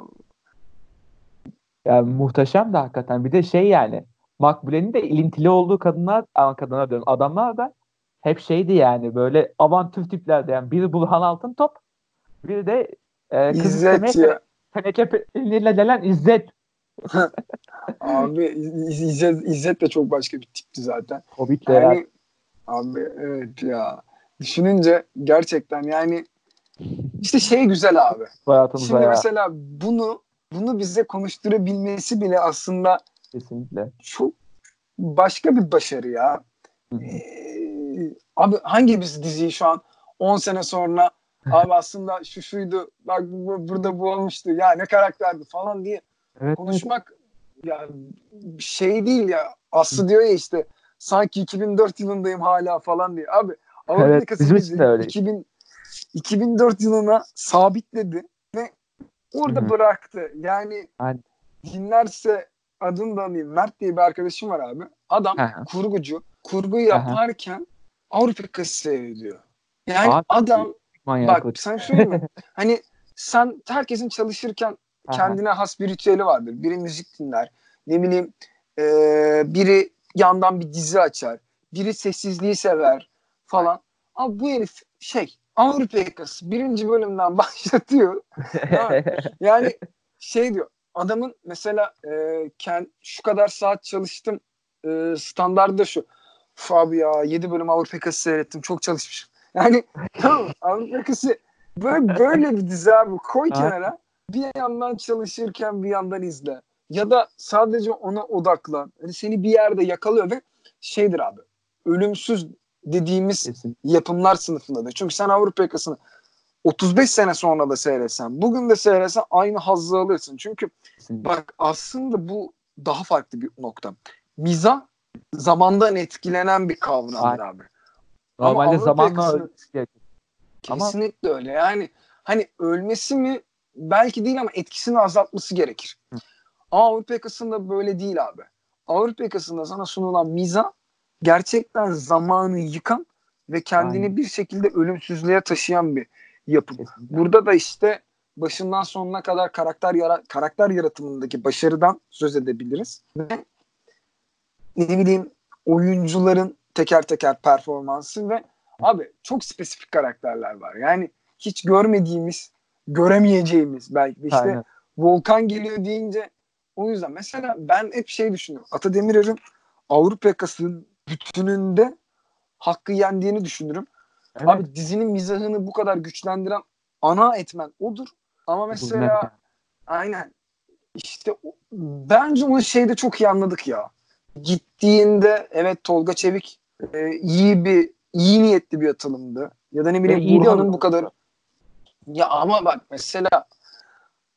Speaker 1: Ya muhteşem de hakikaten. Bir de şey yani Makbule'nin de ilintili olduğu kadınlar, kadınlar diyorum adamlar da hep şeydi yani böyle avantür tiplerdi yani. Biri Burhan Altın Top, biri de
Speaker 2: e, kız İzzet ya.
Speaker 1: Teneke peynirle gelen İzzet.
Speaker 2: abi İzzet, İzzet de çok başka bir tipti zaten.
Speaker 1: Hobbit'le yani, ya.
Speaker 2: Abi evet ya. Düşününce gerçekten yani işte şey güzel abi. Şimdi ya. mesela bunu bunu bize konuşturabilmesi bile aslında
Speaker 1: kesinlikle
Speaker 2: çok başka bir başarı ya. Ee, abi hangi biz diziyi şu an 10 sene sonra abi aslında şu şuydu bak bu, burada bu olmuştu ya ne karakterdi falan diye evet, konuşmak evet. ya şey değil ya Aslı diyor ya işte sanki 2004 yılındayım hala falan diye abi
Speaker 1: Avrupa evet, bizim öyle.
Speaker 2: 2000 2004 yılına sabitledi ve orada Hı-hı. bıraktı. Yani Aynen. dinlerse adını da alayım. Mert diye bir arkadaşım var abi. Adam Aha. kurgucu. Kurgu yaparken Aha. Avrupa yakası seyrediyor. Yani abi, adam bak sen söyleyeyim mi? hani sen herkesin çalışırken kendine has bir ritüeli vardır. Biri müzik dinler. Ne bileyim e, biri yandan bir dizi açar. Biri sessizliği sever falan. Abi bu herif şey Avrupa yakası birinci bölümden başlatıyor. yani şey diyor adamın mesela e, kend, şu kadar saat çalıştım e, standardı da şu. Uf abi ya 7 bölüm Avrupa yakası seyrettim çok çalışmışım. Yani tamam Avrupa yakası böyle, böyle bir dizi abi koy kenara bir yandan çalışırken bir yandan izle. Ya da sadece ona odaklan. Yani seni bir yerde yakalıyor ve şeydir abi ölümsüz dediğimiz Kesinlikle. yapımlar sınıfındadır. Çünkü sen Avrupa yakasını 35 sene sonra da seyretsen, bugün de seyretsen aynı hazzı alırsın. Çünkü Kesinlikle. bak aslında bu daha farklı bir nokta. Miza zamandan etkilenen bir kavramdır abi.
Speaker 1: Normalde zamanla
Speaker 2: Kesinlikle ama... öyle. Yani hani ölmesi mi belki değil ama etkisini azaltması gerekir. Hı. Ama Avrupa yakasında böyle değil abi. Avrupa yakasında sana sunulan miza gerçekten zamanı yıkan ve kendini Aynen. bir şekilde ölümsüzlüğe taşıyan bir yapım. Kesinlikle. Burada da işte başından sonuna kadar karakter yara karakter yaratımındaki başarıdan söz edebiliriz. Ve ne bileyim oyuncuların teker teker performansı ve abi çok spesifik karakterler var. Yani hiç görmediğimiz, göremeyeceğimiz belki de işte Aynen. Volkan geliyor deyince o yüzden mesela ben hep şey düşünüyorum. Ata Demirer'in Avrupa yakasının bütününde hakkı yendiğini düşünürüm. Evet. Abi dizinin mizahını bu kadar güçlendiren ana etmen odur. Ama mesela aynen işte bence onu şeyde çok iyi anladık ya. Gittiğinde evet Tolga Çevik e, iyi bir iyi niyetli bir atılımdı. Ya da ne bileyim Burhan'ın bu kadar ya ama bak mesela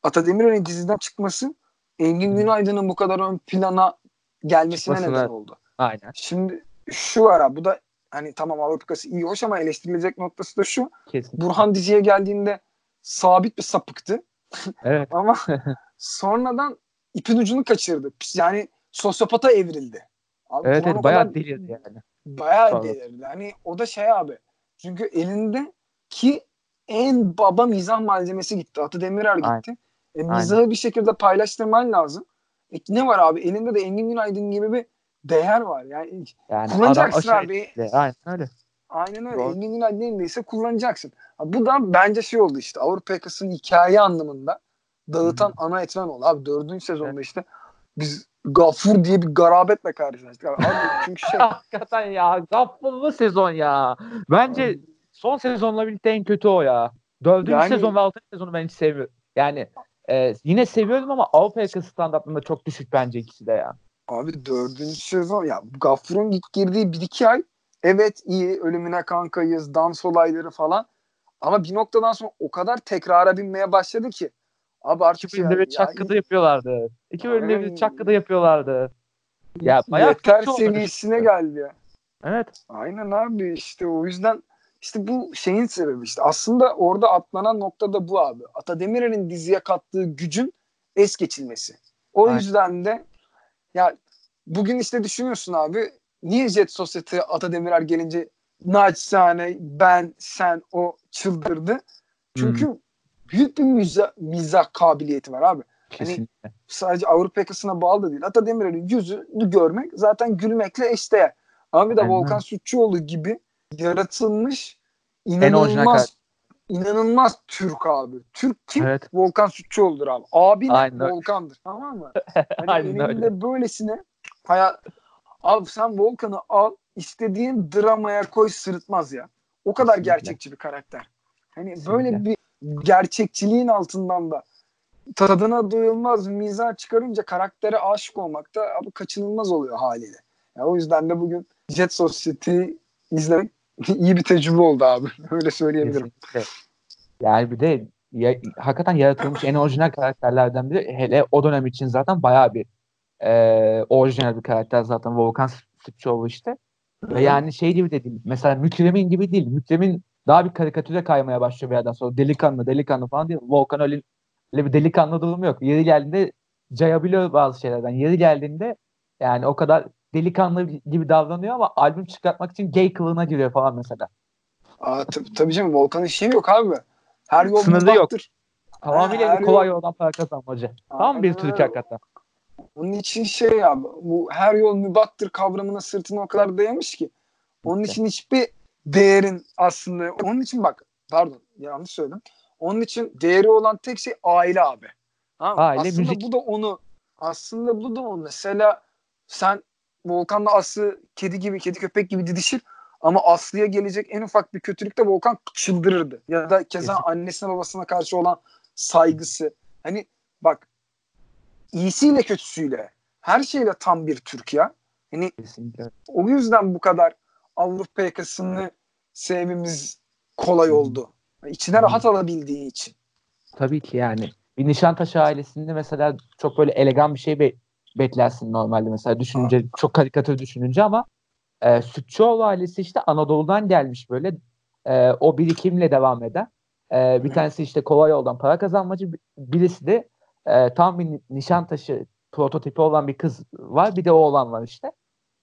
Speaker 2: Ata Demirer'in diziden çıkması Engin Günaydın'ın bu kadar ön plana gelmesine Çıkmasına, neden oldu.
Speaker 1: Aynen.
Speaker 2: Şimdi şu var abi bu da hani tamam Avrupa'sı iyi hoş ama eleştirilecek noktası da şu. Kesin. Burhan diziye geldiğinde sabit bir sapıktı.
Speaker 1: Evet.
Speaker 2: ama sonradan ipin ucunu kaçırdı. Yani sosyopata evrildi.
Speaker 1: Abi, evet, evet bayağı delirdi yani.
Speaker 2: Bayağı Sonra. delirdi. Hani o da şey abi. Çünkü elinde ki en baba mizah malzemesi gitti. Atı Demirer gitti. Aynen. E, mizahı Aynen. bir şekilde paylaştırman lazım. E, ne var abi? Elinde de Engin Günaydın gibi bir değer var. Yani, yani kullanacaksın abi.
Speaker 1: Aynen öyle.
Speaker 2: Aynen öyle. Doğru. Engin Günaydın elindeyse kullanacaksın. Ha, bu da bence şey oldu işte. Avrupa yakasının hikaye anlamında dağıtan hmm. ana etmen oldu. Abi dördüncü sezonda evet. işte biz Gafur diye bir garabetle karşılaştık. Abi, çünkü şey...
Speaker 1: Hakikaten ya. Gafurlu sezon ya. Bence son sezonla birlikte en kötü o ya. Dördüncü yani... sezon ve altıncı sezonu ben hiç sevmiyorum. Yani e, yine seviyorum ama Avrupa yakası standartlarında çok düşük bence ikisi de ya.
Speaker 2: Abi dördüncü sezon ya Gafur'un ilk girdiği bir iki ay evet iyi ölümüne kankayız dans olayları falan ama bir noktadan sonra o kadar tekrara binmeye başladı ki Abi artık
Speaker 1: İki bölümde bir çakkıda yapıyorlardı. İki bölümde bir çakkıda yapıyorlardı. Ya bayağı
Speaker 2: yeter seviyesine geldi ya.
Speaker 1: Evet.
Speaker 2: Aynen abi işte o yüzden işte bu şeyin sebebi işte aslında orada atlanan nokta da bu abi. Ata Demirer'in diziye kattığı gücün es geçilmesi. O Aynen. yüzden de ya bugün işte düşünüyorsun abi niye Jet Society Ata Demirer gelince naçizane ben sen o çıldırdı. Çünkü hmm büyük bir mizah, mizah kabiliyeti var abi. Hani Kesinlikle. Hani sadece Avrupa yakasına bağlı da değil. Hatta Demirel'in yüzünü görmek zaten gülmekle eşdeğer. Ama bir de Aynen. Volkan Sütçüoğlu gibi yaratılmış inanılmaz inanılmaz Türk abi. Türk kim? Evet. Volkan Sütçüoğlu'dur abi. Abi? Volkan'dır. Tamam mı? Hani Aynen öyle. böylesine hayat abi sen Volkan'ı al istediğin dramaya koy sırıtmaz ya. O kadar Kesinlikle. gerçekçi bir karakter. Hani Kesinlikle. böyle bir gerçekçiliğin altından da tadına doyulmaz mizah çıkarınca karaktere aşık olmak da abi kaçınılmaz oluyor haliyle. Yani o yüzden de bugün Jet Society izlemek iyi bir tecrübe oldu abi. Öyle söyleyebilirim. Kesinlikle.
Speaker 1: Yani bir de ya, hakikaten yaratılmış en orijinal karakterlerden biri. Hele o dönem için zaten bayağı bir e, orijinal bir karakter zaten Volkan Sıkçıoğlu işte. Ve yani şey gibi de değil. Mesela Mükremin gibi değil. Mükremin daha bir karikatüre kaymaya başlıyor bir yerden sonra. Delikanlı, delikanlı falan değil. Volkan öyle, öyle bir delikanlı durumu yok. Yeri geldiğinde cayabiliyor bazı şeylerden. Yeri geldiğinde yani o kadar delikanlı gibi davranıyor ama albüm çıkartmak için gay kılığına giriyor falan mesela.
Speaker 2: Aa, tab- tabii canım Volkan'ın şeyi yok abi. Her yol Sınırı
Speaker 1: yok. Tamamıyla bir kolay yol... yoldan para kazanmacı. Tam bir Türk hakikaten.
Speaker 2: Onun için şey ya bu her yol mübahtır kavramına sırtını o kadar dayamış ki. Onun için hiçbir değerin aslında onun için bak pardon yanlış söyledim. Onun için değeri olan tek şey aile abi. Tamam Aile, aslında müzik. bu da onu aslında bu da onu. Mesela sen Volkan'la Aslı kedi gibi, kedi köpek gibi didişir ama Aslı'ya gelecek en ufak bir kötülükte Volkan çıldırırdı. Ya da keza annesine babasına karşı olan saygısı. Hani bak iyisiyle kötüsüyle her şeyle tam bir Türk ya. Hani Kesinlikle. o yüzden bu kadar Avrupa yakasını sevmemiz kolay oldu. İçine rahat alabildiği için.
Speaker 1: Tabii ki yani. Bir Nişantaşı ailesinde mesela çok böyle elegan bir şey be- beklersin normalde mesela düşününce Aa. çok karikatür düşününce ama e, Sütçüoğlu ailesi işte Anadolu'dan gelmiş böyle e, o birikimle devam eden. E, bir tanesi işte kolay yoldan para kazanmacı birisi de e, tam bir Nişantaşı prototipi olan bir kız var bir de o olan var işte.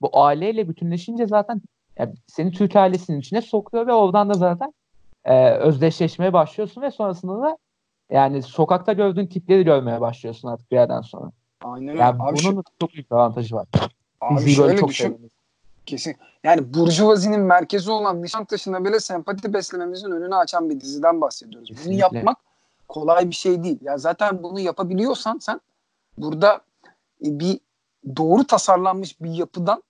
Speaker 1: Bu aileyle bütünleşince zaten yani seni Türk ailesinin içine sokuyor ve oradan da zaten e, özdeşleşmeye başlıyorsun ve sonrasında da yani sokakta gördüğün tipleri görmeye başlıyorsun artık bir yerden sonra.
Speaker 2: Aynen
Speaker 1: yani Abi bunun şu... çok büyük avantajı var.
Speaker 2: Abi Bizi şöyle çok düşün. Sevdim. Kesin. Yani Burjuvazinin merkezi olan Nişantaşı'na bile sempati beslememizin önünü açan bir diziden bahsediyoruz. Kesinlikle. Bunu yapmak kolay bir şey değil. Ya zaten bunu yapabiliyorsan sen burada bir doğru tasarlanmış bir yapıdan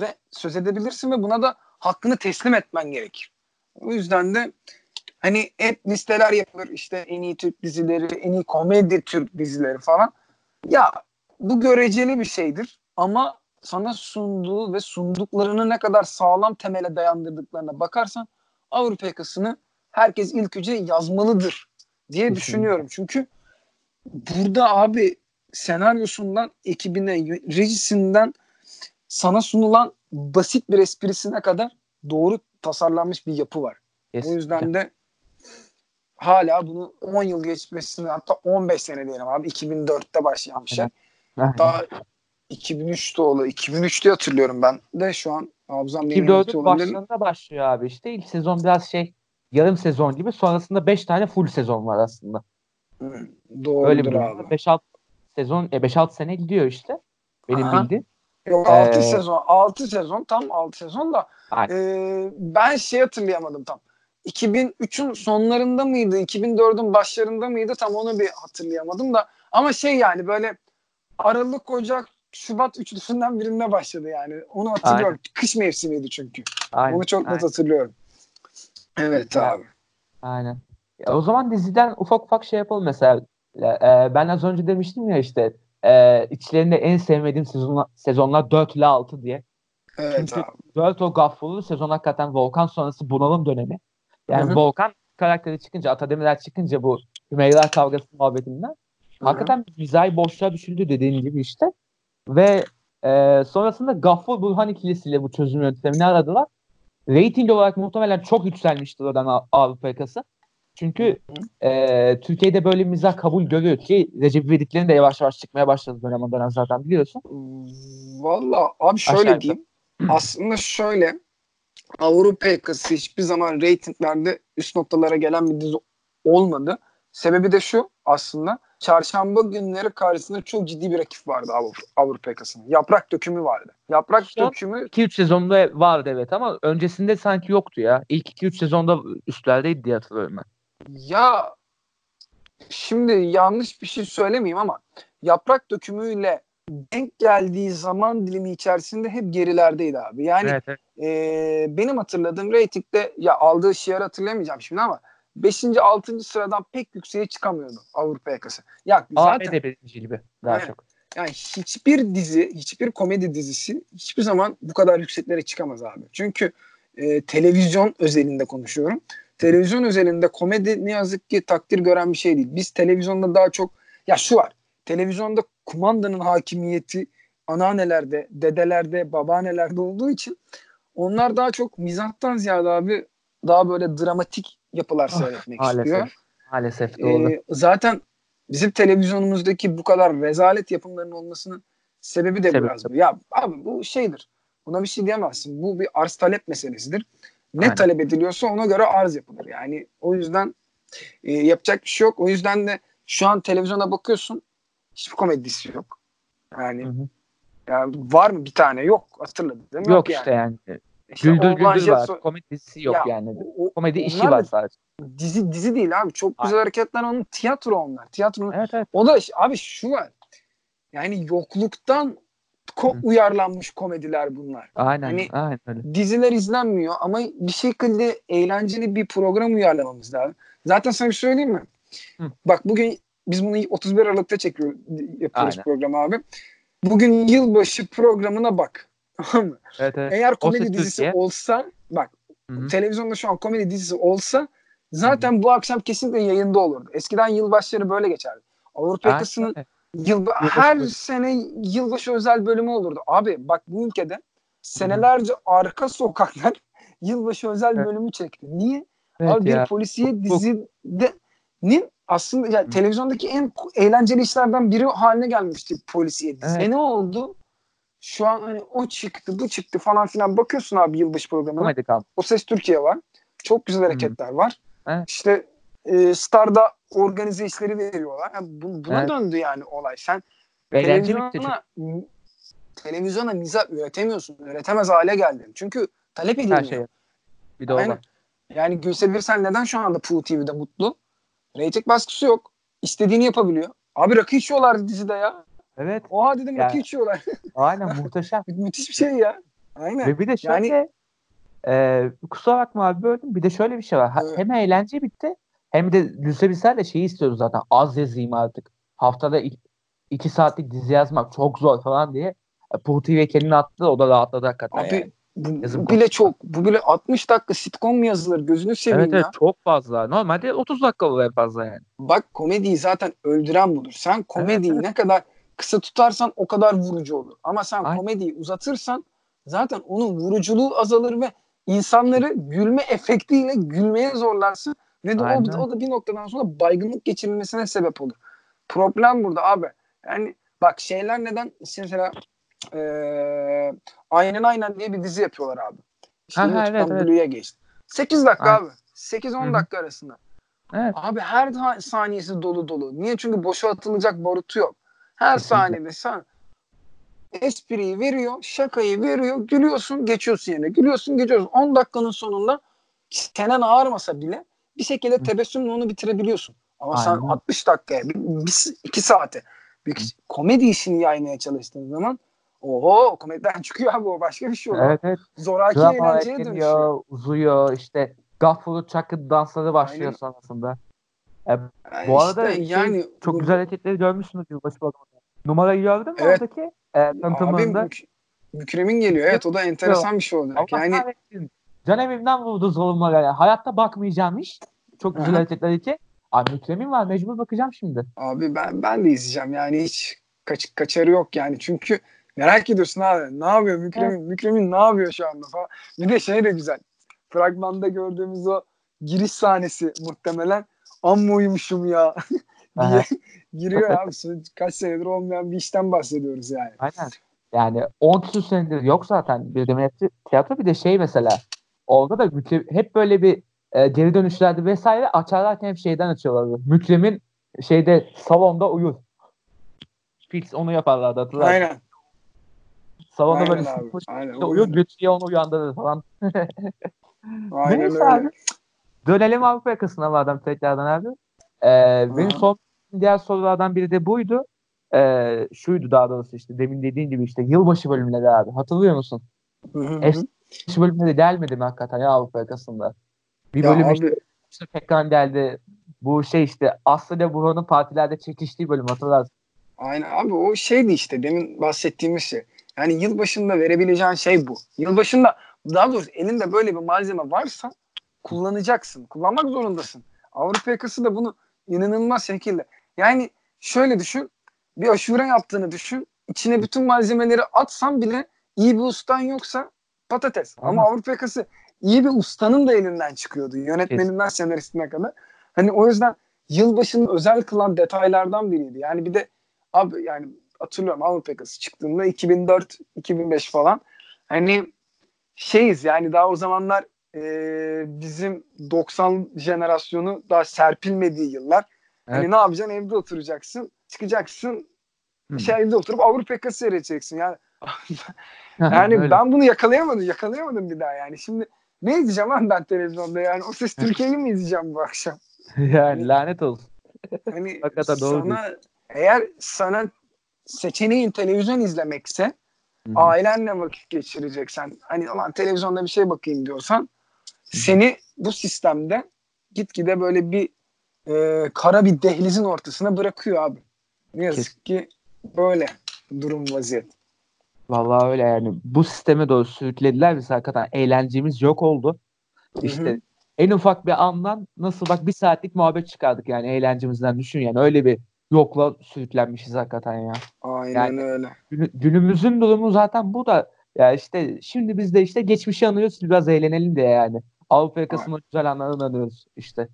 Speaker 2: ve söz edebilirsin ve buna da hakkını teslim etmen gerekir. O yüzden de hani hep listeler yapılır işte en iyi Türk dizileri, en iyi komedi Türk dizileri falan. Ya bu göreceli bir şeydir ama sana sunduğu ve sunduklarını ne kadar sağlam temele dayandırdıklarına bakarsan Avrupa yakasını herkes ilk önce yazmalıdır diye düşünüyorum. Çünkü burada abi senaryosundan ekibine, rejisinden sana sunulan basit bir esprisine kadar doğru tasarlanmış bir yapı var. Kesinlikle. O yüzden de hala bunu 10 yıl geçmesini hatta 15 sene diyelim abi 2004'te başlayan bir şey. Hatta 2003'te oldu. 2003'te hatırlıyorum ben de şu an hafızam
Speaker 1: 2004'ün başlarında başlıyor abi işte. ilk sezon biraz şey yarım sezon gibi. Sonrasında 5 tane full sezon var aslında.
Speaker 2: Hı, doğrudur Öyle bir abi.
Speaker 1: 5-6 sezon, e, 5-6 sene gidiyor işte. Benim Aha. bildiğim.
Speaker 2: Yok 6 ee, sezon. 6 sezon tam 6 sezon da e, ben şey hatırlayamadım tam. 2003'ün sonlarında mıydı? 2004'ün başlarında mıydı? Tam onu bir hatırlayamadım da. Ama şey yani böyle Aralık, Ocak, Şubat üçlüsünden birinde başladı yani. Onu hatırlıyorum. Aynen. Kış mevsimiydi çünkü. Aynen. Onu çok net hatırlıyorum. Evet abi.
Speaker 1: Aynen. Ya o zaman diziden ufak ufak şey yapalım mesela. Ee, ben az önce demiştim ya işte e, içlerinde en sevmediğim sezonlar, sezonlar 4 ile 6 diye.
Speaker 2: Evet Çünkü abi.
Speaker 1: 4 o gaffurlu sezon hakikaten Volkan sonrası bunalım dönemi. Yani Hı-hı. Volkan karakteri çıkınca, Atademiler çıkınca bu Hümeyra kavgası muhabbetinden Hı-hı. hakikaten mizahi boşluğa düşüldü dediğin gibi işte. Ve e, sonrasında Gaffur Burhan ikilisiyle bu çözüm yöntemini aradılar. Rating olarak muhtemelen çok yükselmiştir oradan Avrupa yakası. Çünkü e, Türkiye'de böyle mizah kabul görüyor ki Recep İvedik'lerin de yavaş yavaş çıkmaya başladı dönem dönem zaten biliyorsun.
Speaker 2: Valla abi şöyle Aşağı diyeyim. Aslında şöyle Avrupa yakası hiçbir zaman reytinglerde üst noktalara gelen bir dizi olmadı. Sebebi de şu aslında çarşamba günleri karşısında çok ciddi bir rakip vardı Avrupa, Avrupa yakasının. Yaprak dökümü vardı. Yaprak Son dökümü
Speaker 1: 2-3 sezonda vardı evet ama öncesinde sanki yoktu ya. İlk 2-3 sezonda üstlerdeydi diye hatırlıyorum ben.
Speaker 2: Ya şimdi yanlış bir şey söylemeyeyim ama yaprak dökümüyle denk geldiği zaman dilimi içerisinde hep gerilerdeydi abi. Yani evet, evet. E, benim hatırladığım reytingde ya aldığı şiar hatırlayamayacağım şimdi ama 5. 6. sıradan pek yükseğe çıkamıyordu Avrupa yakası. Ya
Speaker 1: zaten ABD birinci gibi daha
Speaker 2: yani,
Speaker 1: çok.
Speaker 2: Yani hiçbir dizi, hiçbir komedi dizisi hiçbir zaman bu kadar yükseklere çıkamaz abi. Çünkü e, televizyon özelinde konuşuyorum. Televizyon özelinde komedi ne yazık ki takdir gören bir şey değil. Biz televizyonda daha çok ya şu var. Televizyonda kumandanın hakimiyeti anneannelerde, dedelerde, babaannelerde olduğu için onlar daha çok mizahtan ziyade abi daha böyle dramatik yapılar oh, seyretmek maalesef, istiyor.
Speaker 1: Maalesef doğru.
Speaker 2: Ee, zaten bizim televizyonumuzdaki bu kadar rezalet yapımların olmasının sebebi de Sebep. biraz bu. Ya abi bu şeydir. Buna bir şey diyemezsin. Bu bir arz talep meselesidir. Ne Aynen. talep ediliyorsa ona göre arz yapılır. Yani o yüzden e, yapacak bir şey yok. O yüzden de şu an televizyona bakıyorsun hiçbir komedisi yok. Yani, hı hı. yani var mı bir tane? Yok. Hatırladım.
Speaker 1: Yok, yok işte yani. İşte güldür güldür var. So- Komedi dizisi yok ya, yani. O, Komedi işi var sadece.
Speaker 2: Dizi dizi değil abi. Çok güzel Aynen. hareketler onun tiyatro onlar. Tiyatro. Evet, evet. O da abi şu var. Yani yokluktan ko- uyarlanmış komediler bunlar.
Speaker 1: Aynen. Hani aynen öyle.
Speaker 2: Diziler izlenmiyor ama bir şekilde eğlenceli bir program uyarlamamız lazım. Zaten sana bir şey söyleyeyim mi? Hı. Bak bugün biz bunu 31 Aralık'ta çekiyor, yapıyoruz Aynen. programı abi. Bugün yılbaşı programına bak. evet, evet. Eğer komedi dizisi Türkiye. olsa bak Hı-hı. televizyonda şu an komedi dizisi olsa zaten Hı-hı. bu akşam kesinlikle yayında olurdu. Eskiden yılbaşları böyle geçerdi. Avrupa yakasının yıl, her sene yılbaşı özel bölümü olurdu. Abi bak bu ülkede senelerce arka sokaklar yılbaşı özel evet. bölümü çekti. Niye? Evet Abi ya. bir polisiye dizinin aslında yani televizyondaki en eğlenceli işlerden biri haline gelmişti polisiye dizi. Evet. E ne oldu? Şu an hani o çıktı, bu çıktı falan filan bakıyorsun abi yılbaşı programına. O Ses Türkiye var. Çok güzel hareketler hmm. var. Evet. İşte e, Star'da organize işleri veriyorlar. Yani bu, buna evet. döndü yani olay. Sen televizyona, televizyona mizah üretemiyorsun. Üretemez hale geldin. Çünkü talep edilmiyor. Her şey. Bir de o yani, yani Gülse Birsel neden şu anda Pooh TV'de mutlu? Rating baskısı yok. İstediğini yapabiliyor. Abi rakı içiyorlardı dizide ya.
Speaker 1: Evet.
Speaker 2: Oha dedim yani, rakı içiyorlar.
Speaker 1: aynen muhteşem.
Speaker 2: Müthiş bir şey ya. Aynen.
Speaker 1: Ve bir de şöyle yani, Ee, kusura bakma abi böldüm. Bir de şöyle bir şey var. Evet. Hem eğlence bitti hem de Lüse Bizler de şeyi istiyoruz zaten. Az yazayım artık. Haftada iki, iki saatlik dizi yazmak çok zor falan diye. Puh TV kendini attı o da rahatladı hakikaten
Speaker 2: Abi, yani. Bu, bu bile çok. Bu bile 60 dakika sitcom mu yazılır? Gözünü seveyim evet, ya. Evet
Speaker 1: çok fazla. Normalde 30 dakika olur en fazla yani.
Speaker 2: Bak komediyi zaten öldüren budur. Sen komediyi evet. ne kadar kısa tutarsan o kadar vurucu olur. Ama sen Aynen. komediyi uzatırsan zaten onun vuruculuğu azalır ve insanları gülme efektiyle gülmeye zorlarsın ve de o, o da bir noktadan sonra baygınlık geçirilmesine sebep olur. Problem burada abi. Yani bak şeyler neden mesela e, Aynen Aynen diye bir dizi yapıyorlar abi. İşte ha, evet, evet. Blue'ya geçti. 8 dakika Aynen. abi. 8-10 dakika arasında. Evet. Abi her saniyesi dolu dolu. Niye? Çünkü boşa atılacak barutu yok. Her saniyede sen espriyi veriyor, şakayı veriyor, gülüyorsun, geçiyorsun yerine. Gülüyorsun, geçiyorsun. 10 dakikanın sonunda çenen ağırmasa bile bir şekilde tebessümle onu bitirebiliyorsun. Ama Aynen. sen 60 dakikaya, bir, bir, iki saate bir komedi işini yaymaya çalıştığın zaman oho komediden çıkıyor abi o başka bir şey oluyor. Evet, evet. Zoraki Drama eğlenceye dönüşüyor.
Speaker 1: Uzuyor işte Gaffulu Çakı dansları başlıyor Aynen. sonrasında. E, yani bu arada işte, şey, yani çok bu... güzel hareketleri görmüşsünüz yılbaşı bakımında. Numarayı gördün mü evet. oradaki? E, tanıtımında. Abi
Speaker 2: Mükremin geliyor. Evet o da enteresan bir şey olacak. Allah yani kahretsin.
Speaker 1: Can evimden vurdu zorunla yani. Hayatta bakmayacağım iş. Çok güzel hareketler için. Abi Mükremin var mecbur bakacağım şimdi.
Speaker 2: Abi ben ben de izleyeceğim yani hiç kaç, kaçarı yok yani çünkü merak ediyorsun abi ne yapıyor Mükremin evet. Mükremin ne yapıyor şu anda falan. Bir de şey de güzel fragmanda gördüğümüz o giriş sahnesi muhtemelen amma uyumuşum ya diye giriyor abi kaç senedir olmayan bir işten bahsediyoruz yani.
Speaker 1: Aynen. Yani 10 küsur senedir yok zaten bir de tiyatro bir de şey mesela orada da hep böyle bir e, geri dönüşlerde vesaire açarlarken hep şeyden açıyorlardı. Mükremin şeyde salonda uyur. Fix onu yaparlardı hatırlar.
Speaker 2: Aynen.
Speaker 1: Salonda Aynen böyle abi. Aynen. uyur Lütfiye onu uyandırır falan. Aynen Neyse öyle. abi. Dönelim Avrupa yakasına madem tekrardan abi. Ee, benim son diğer sorulardan biri de buydu. Ee, şuydu daha doğrusu işte demin dediğin gibi işte yılbaşı bölümleri abi. Hatırlıyor musun? Hı hı. Eski bölümleri gelmedi mi hakikaten ya Avrupa yakasında? Bir ya bölüm abi, işte, işte tekrar geldi. Bu şey işte Aslı Burhan'ın partilerde çekiştiği bölüm hatırlarsın.
Speaker 2: Aynen abi o şeydi işte demin bahsettiğimiz şey. Yani yılbaşında verebileceğin şey bu. Yılbaşında daha doğrusu elinde böyle bir malzeme varsa kullanacaksın. Kullanmak zorundasın. Avrupa yakası da bunu inanılmaz şekilde. Yani şöyle düşün. Bir aşure yaptığını düşün. İçine bütün malzemeleri atsan bile iyi bir ustan yoksa patates. Ama, Avrupa yakası iyi bir ustanın da elinden çıkıyordu. Yönetmeninden senaristine kadar. Hani o yüzden yılbaşını özel kılan detaylardan biriydi. Yani bir de abi yani hatırlıyorum Avrupa yakası çıktığında 2004-2005 falan. Hani şeyiz yani daha o zamanlar e, bizim 90 jenerasyonu daha serpilmediği yıllar. Hani evet. Hani ne yapacaksın? Evde oturacaksın. Çıkacaksın. Hmm. Şey evde oturup Avrupa yakası seyredeceksin. Yani yani ben bunu yakalayamadım. Yakalayamadım bir daha yani. Şimdi ne izleyeceğim lan ben televizyonda yani? O ses Türkiye'yi mi izleyeceğim bu akşam?
Speaker 1: yani hani, lanet olsun.
Speaker 2: Hani Hakikaten doğru sana, eğer sana seçeneğin televizyon izlemekse Hı-hı. ailenle vakit geçireceksen hani aman televizyonda bir şey bakayım diyorsan Hı-hı. seni bu sistemde gitgide böyle bir e, kara bir dehlizin ortasına bırakıyor abi. Ne yazık Kesin. ki böyle durum vaziyet.
Speaker 1: Vallahi öyle yani. Bu sisteme doğru sürüklediler biz hakikaten eğlencemiz yok oldu. İşte Hı-hı. en ufak bir andan nasıl bak bir saatlik muhabbet çıkardık yani eğlencemizden düşün yani öyle bir yokla sürüklenmişiz hakikaten ya.
Speaker 2: Aynen yani, öyle.
Speaker 1: günümüzün durumu zaten bu da ya işte şimdi biz de işte geçmişi anıyoruz biraz eğlenelim diye yani. Avrupa yakasında güzel anlarını anıyoruz işte.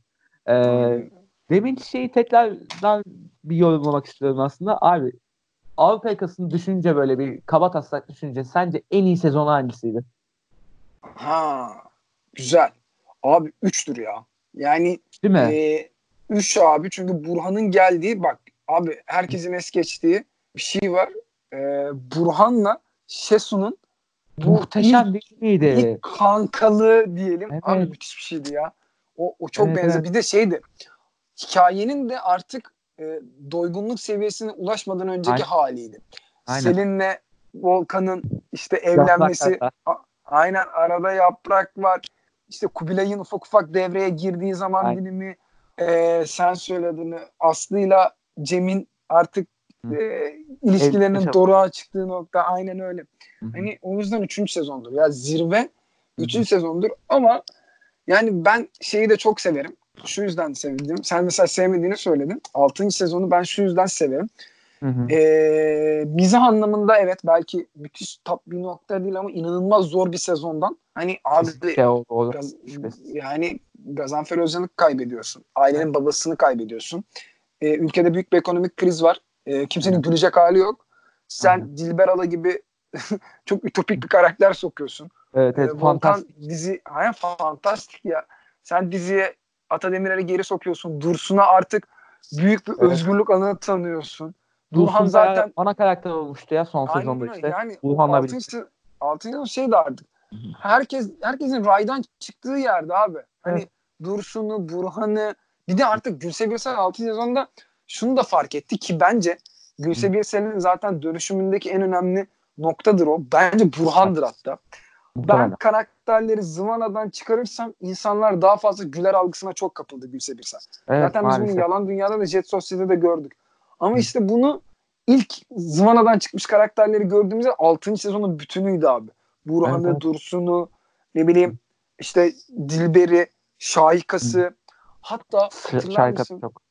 Speaker 1: Ee, demin şeyi tekrardan bir yorumlamak istiyorum aslında. Abi Avrupa yakasını düşünce böyle bir kaba taslak düşünce sence en iyi sezon hangisiydi?
Speaker 2: Ha güzel. Abi 3'tür ya. Yani Değil mi? E, 3 abi çünkü Burhan'ın geldiği bak abi herkesin es geçtiği bir şey var. E, Burhan'la Şesu'nun
Speaker 1: muhteşem bir miydi?
Speaker 2: Kankalı diyelim. Evet. Abi müthiş bir şeydi ya. O, o çok evet, benzer. Evet. Bir de şeydi. Hikayenin de artık e, doygunluk seviyesine ulaşmadan önceki Aynen. haliydi. Aynen. Selin'le Volkan'ın işte evlenmesi a, Aynen arada yaprak var. İşte Kubilay'ın ufak ufak devreye girdiği zaman Aynen. dilimi e, sen söylediğini Aslı'yla Cem'in artık e, ilişkilerinin doruğa çıktığı nokta aynen öyle. Hı-hı. Hani o yüzden 3. sezondur. Ya zirve 3. sezondur ama yani ben şeyi de çok severim. Şu yüzden sevdim. Sen mesela sevmediğini söyledin. 6. sezonu ben şu yüzden severim. Hı hı. Ee, mizah anlamında evet belki müthiş top bir nokta değil ama inanılmaz zor bir sezondan. Hani abi işte o, o, gaz, yani Gazanfer Özcan'ı kaybediyorsun. Ailenin babasını kaybediyorsun. Ee, ülkede büyük bir ekonomik kriz var. Ee, kimsenin hı. gülecek hali yok. Sen hı. Dilber Ala gibi çok ütopik bir karakter sokuyorsun.
Speaker 1: Evet, evet. Ee, fantastik.
Speaker 2: dizi, hayır fantastik ya. Sen diziye Ata Demirer'i geri sokuyorsun. Dursun'a artık büyük bir evet. özgürlük alanı tanıyorsun.
Speaker 1: Burhan zaten ana karakter olmuştu ya son sezonda işte.
Speaker 2: Yani Burhan'la birlikte. Altıncı şey de artık. Herkes herkesin raydan çıktığı yerde abi. Hani evet. Dursun'u, Burhan'ı bir de artık Gülse Birsel 6. sezonda şunu da fark etti ki bence Gülse Birsel'in zaten dönüşümündeki en önemli noktadır o. Bence Burhan'dır hatta. Ben karakterleri zıvanadan çıkarırsam insanlar daha fazla güler algısına çok kapıldı Gülse Birsel. Evet, Zaten maalesef. biz bunu yalan dünyada da Jet Sosyete'de gördük. Ama işte bunu ilk zıvanadan çıkmış karakterleri gördüğümüzde 6. sezonun bütünüydü abi. Burhan'ı, evet. Dursun'u, ne bileyim işte Dilber'i, Şahikası Hı. hatta hatırlar Şahikası mısın? Çok.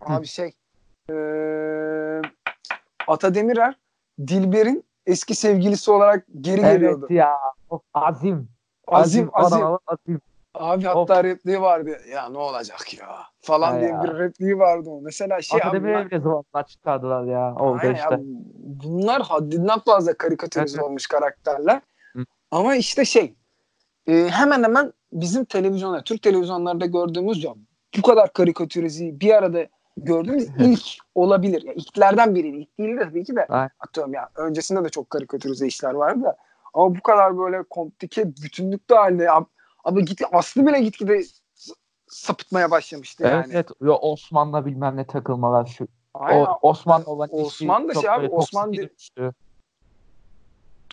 Speaker 2: Abi Hı. şey ee, Ata Demirer Dilber'in eski sevgilisi olarak geri evet geliyordu.
Speaker 1: Evet ya. Of, azim.
Speaker 2: Azim, azim. azim. azim. Abi hatta of. repliği vardı. Ya ne olacak ya falan ha diye ya. bir repliği vardı o. Mesela şey
Speaker 1: Akademiye bile zamanlar çıkardılar ya. Oldu işte. Ya,
Speaker 2: bunlar haddinden fazla karikatürize olmuş karakterler. Hı. Ama işte şey e, hemen hemen bizim televizyonda, Türk televizyonlarda gördüğümüz ya bu kadar karikatürizi bir arada gördüğümüz ilk olabilir. Ya ilklerden biri. İlk değil de tabii ki de. Aynen. Atıyorum ya öncesinde de çok karikatürize işler vardı da. Ama bu kadar böyle komplike bütünlükte halde Abi git Aslı bile gitgide sapıtmaya başlamıştı
Speaker 1: evet,
Speaker 2: yani.
Speaker 1: Evet evet. Osman'la bilmem ne takılmalar şu. Aynen. O, Osman olan
Speaker 2: Osman da şey abi Osman di-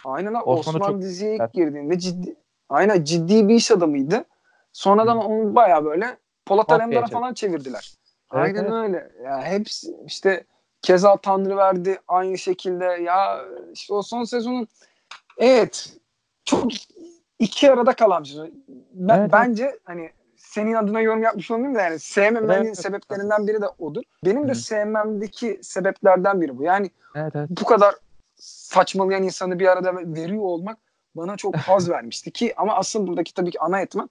Speaker 2: Aynen abi Osman, Osman diziye ilk girdiğinde ciddi aynen ciddi bir iş adamıydı. Sonradan Hı. onu baya böyle Polat Alemdar'a falan çevirdiler. Aynen evet. öyle. Ya hepsi işte Keza Tanrı verdi aynı şekilde. Ya işte o son sezonun evet çok iki arada kalan bir sezon. Ben, evet, bence hani senin adına yorum yapmış olmayayım da yani sevmemenin evet, sebeplerinden biri de odur. Benim de Hı. sevmemdeki sebeplerden biri bu. Yani evet, evet. bu kadar saçmalayan insanı bir arada veriyor olmak bana çok haz vermişti ki ama asıl buradaki tabii ki ana etmen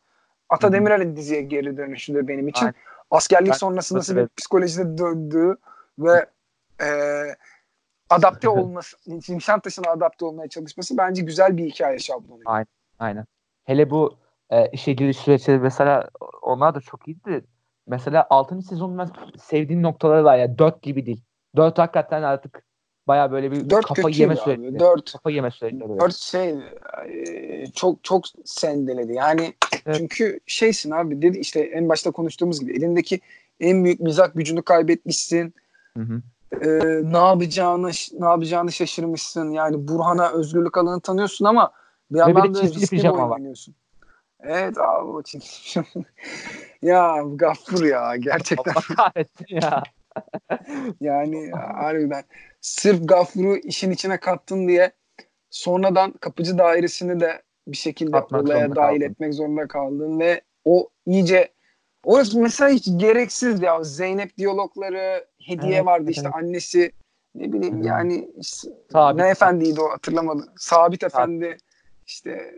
Speaker 2: Ata Demirer'in diziye geri dönüşüdür benim için. Aynen. Askerlik ben, sonrası nasıl bir psikolojide döndüğü ve e, adapte olması, Nişantaşı'na adapte olmaya çalışması bence güzel bir hikaye şablonu.
Speaker 1: Aynen. Aynen. Hele bu e, işe giriş süreçleri mesela onlar da çok iyiydi. Mesela 6. sezonun ben sevdiğim noktaları var ya 4 gibi değil. 4 hakikaten artık baya böyle bir
Speaker 2: dört
Speaker 1: kafa yeme süreci.
Speaker 2: 4
Speaker 1: kafa yeme süreci.
Speaker 2: 4 şey e, çok çok sendeledi. Yani evet. çünkü şeysin abi dedi işte en başta konuştuğumuz gibi elindeki en büyük mizah gücünü kaybetmişsin. Hı hı. Ee, ne yapacağını ne yapacağını şaşırmışsın. Yani Burhan'a özgürlük alanı tanıyorsun ama bir yandan da pijama var. Evet abi o pijama. ya Gaffur ya gerçekten.
Speaker 1: Allah kahretsin ya.
Speaker 2: Yani harbiden sırf Gaffur'u işin içine kattın diye sonradan kapıcı dairesini de bir şekilde Atmak olaya dahil kaldın. etmek zorunda kaldın ve o iyice orası mesela hiç gereksiz ya Zeynep diyalogları hediye evet, vardı işte evet. annesi ne bileyim hmm. yani Sabit. ne efendiydi o hatırlamadım. Sabit, Sabit. efendi işte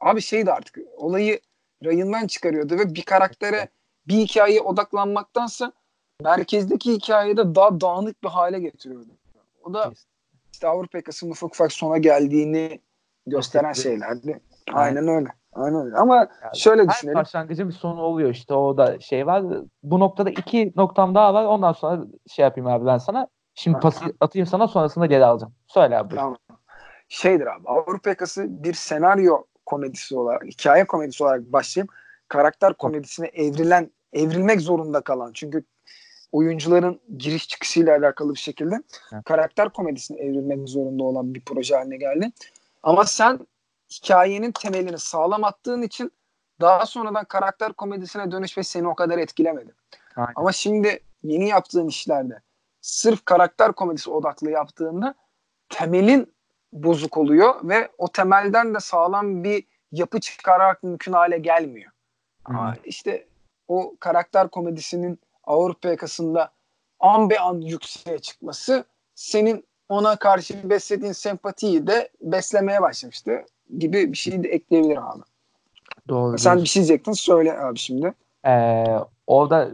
Speaker 2: abi şeydi artık olayı rayından çıkarıyordu ve bir karaktere bir hikayeye odaklanmaktansa merkezdeki hikayede daha dağınık bir hale getiriyordu. O da işte Avrupa yakasının ufak ufak sona geldiğini gösteren şeylerdi. Aynen öyle. Aynen öyle. Ama yani şöyle her düşünelim.
Speaker 1: başlangıcın bir sonu oluyor işte o da şey var. Bu noktada iki noktam daha var. Ondan sonra şey yapayım abi ben sana. Şimdi pası atayım sana sonrasında geri alacağım. Söyle abi. Tamam
Speaker 2: şeydir abi Avrupa yakası bir senaryo komedisi olarak, hikaye komedisi olarak başlayıp karakter komedisine evrilen, evrilmek zorunda kalan. Çünkü oyuncuların giriş çıkışıyla alakalı bir şekilde evet. karakter komedisine evrilmek zorunda olan bir proje haline geldi. Ama sen hikayenin temelini sağlam attığın için daha sonradan karakter komedisine dönüş ve seni o kadar etkilemedi. Aynen. Ama şimdi yeni yaptığın işlerde sırf karakter komedisi odaklı yaptığında temelin bozuk oluyor ve o temelden de sağlam bir yapı çıkararak mümkün hale gelmiyor. Ama işte o karakter komedisinin Avrupa yakasında an be an yükseğe çıkması senin ona karşı beslediğin sempatiyi de beslemeye başlamıştı gibi bir şey de ekleyebilirim abi. Doğru. Sen bir şey diyecektin söyle abi şimdi.
Speaker 1: Ee, orada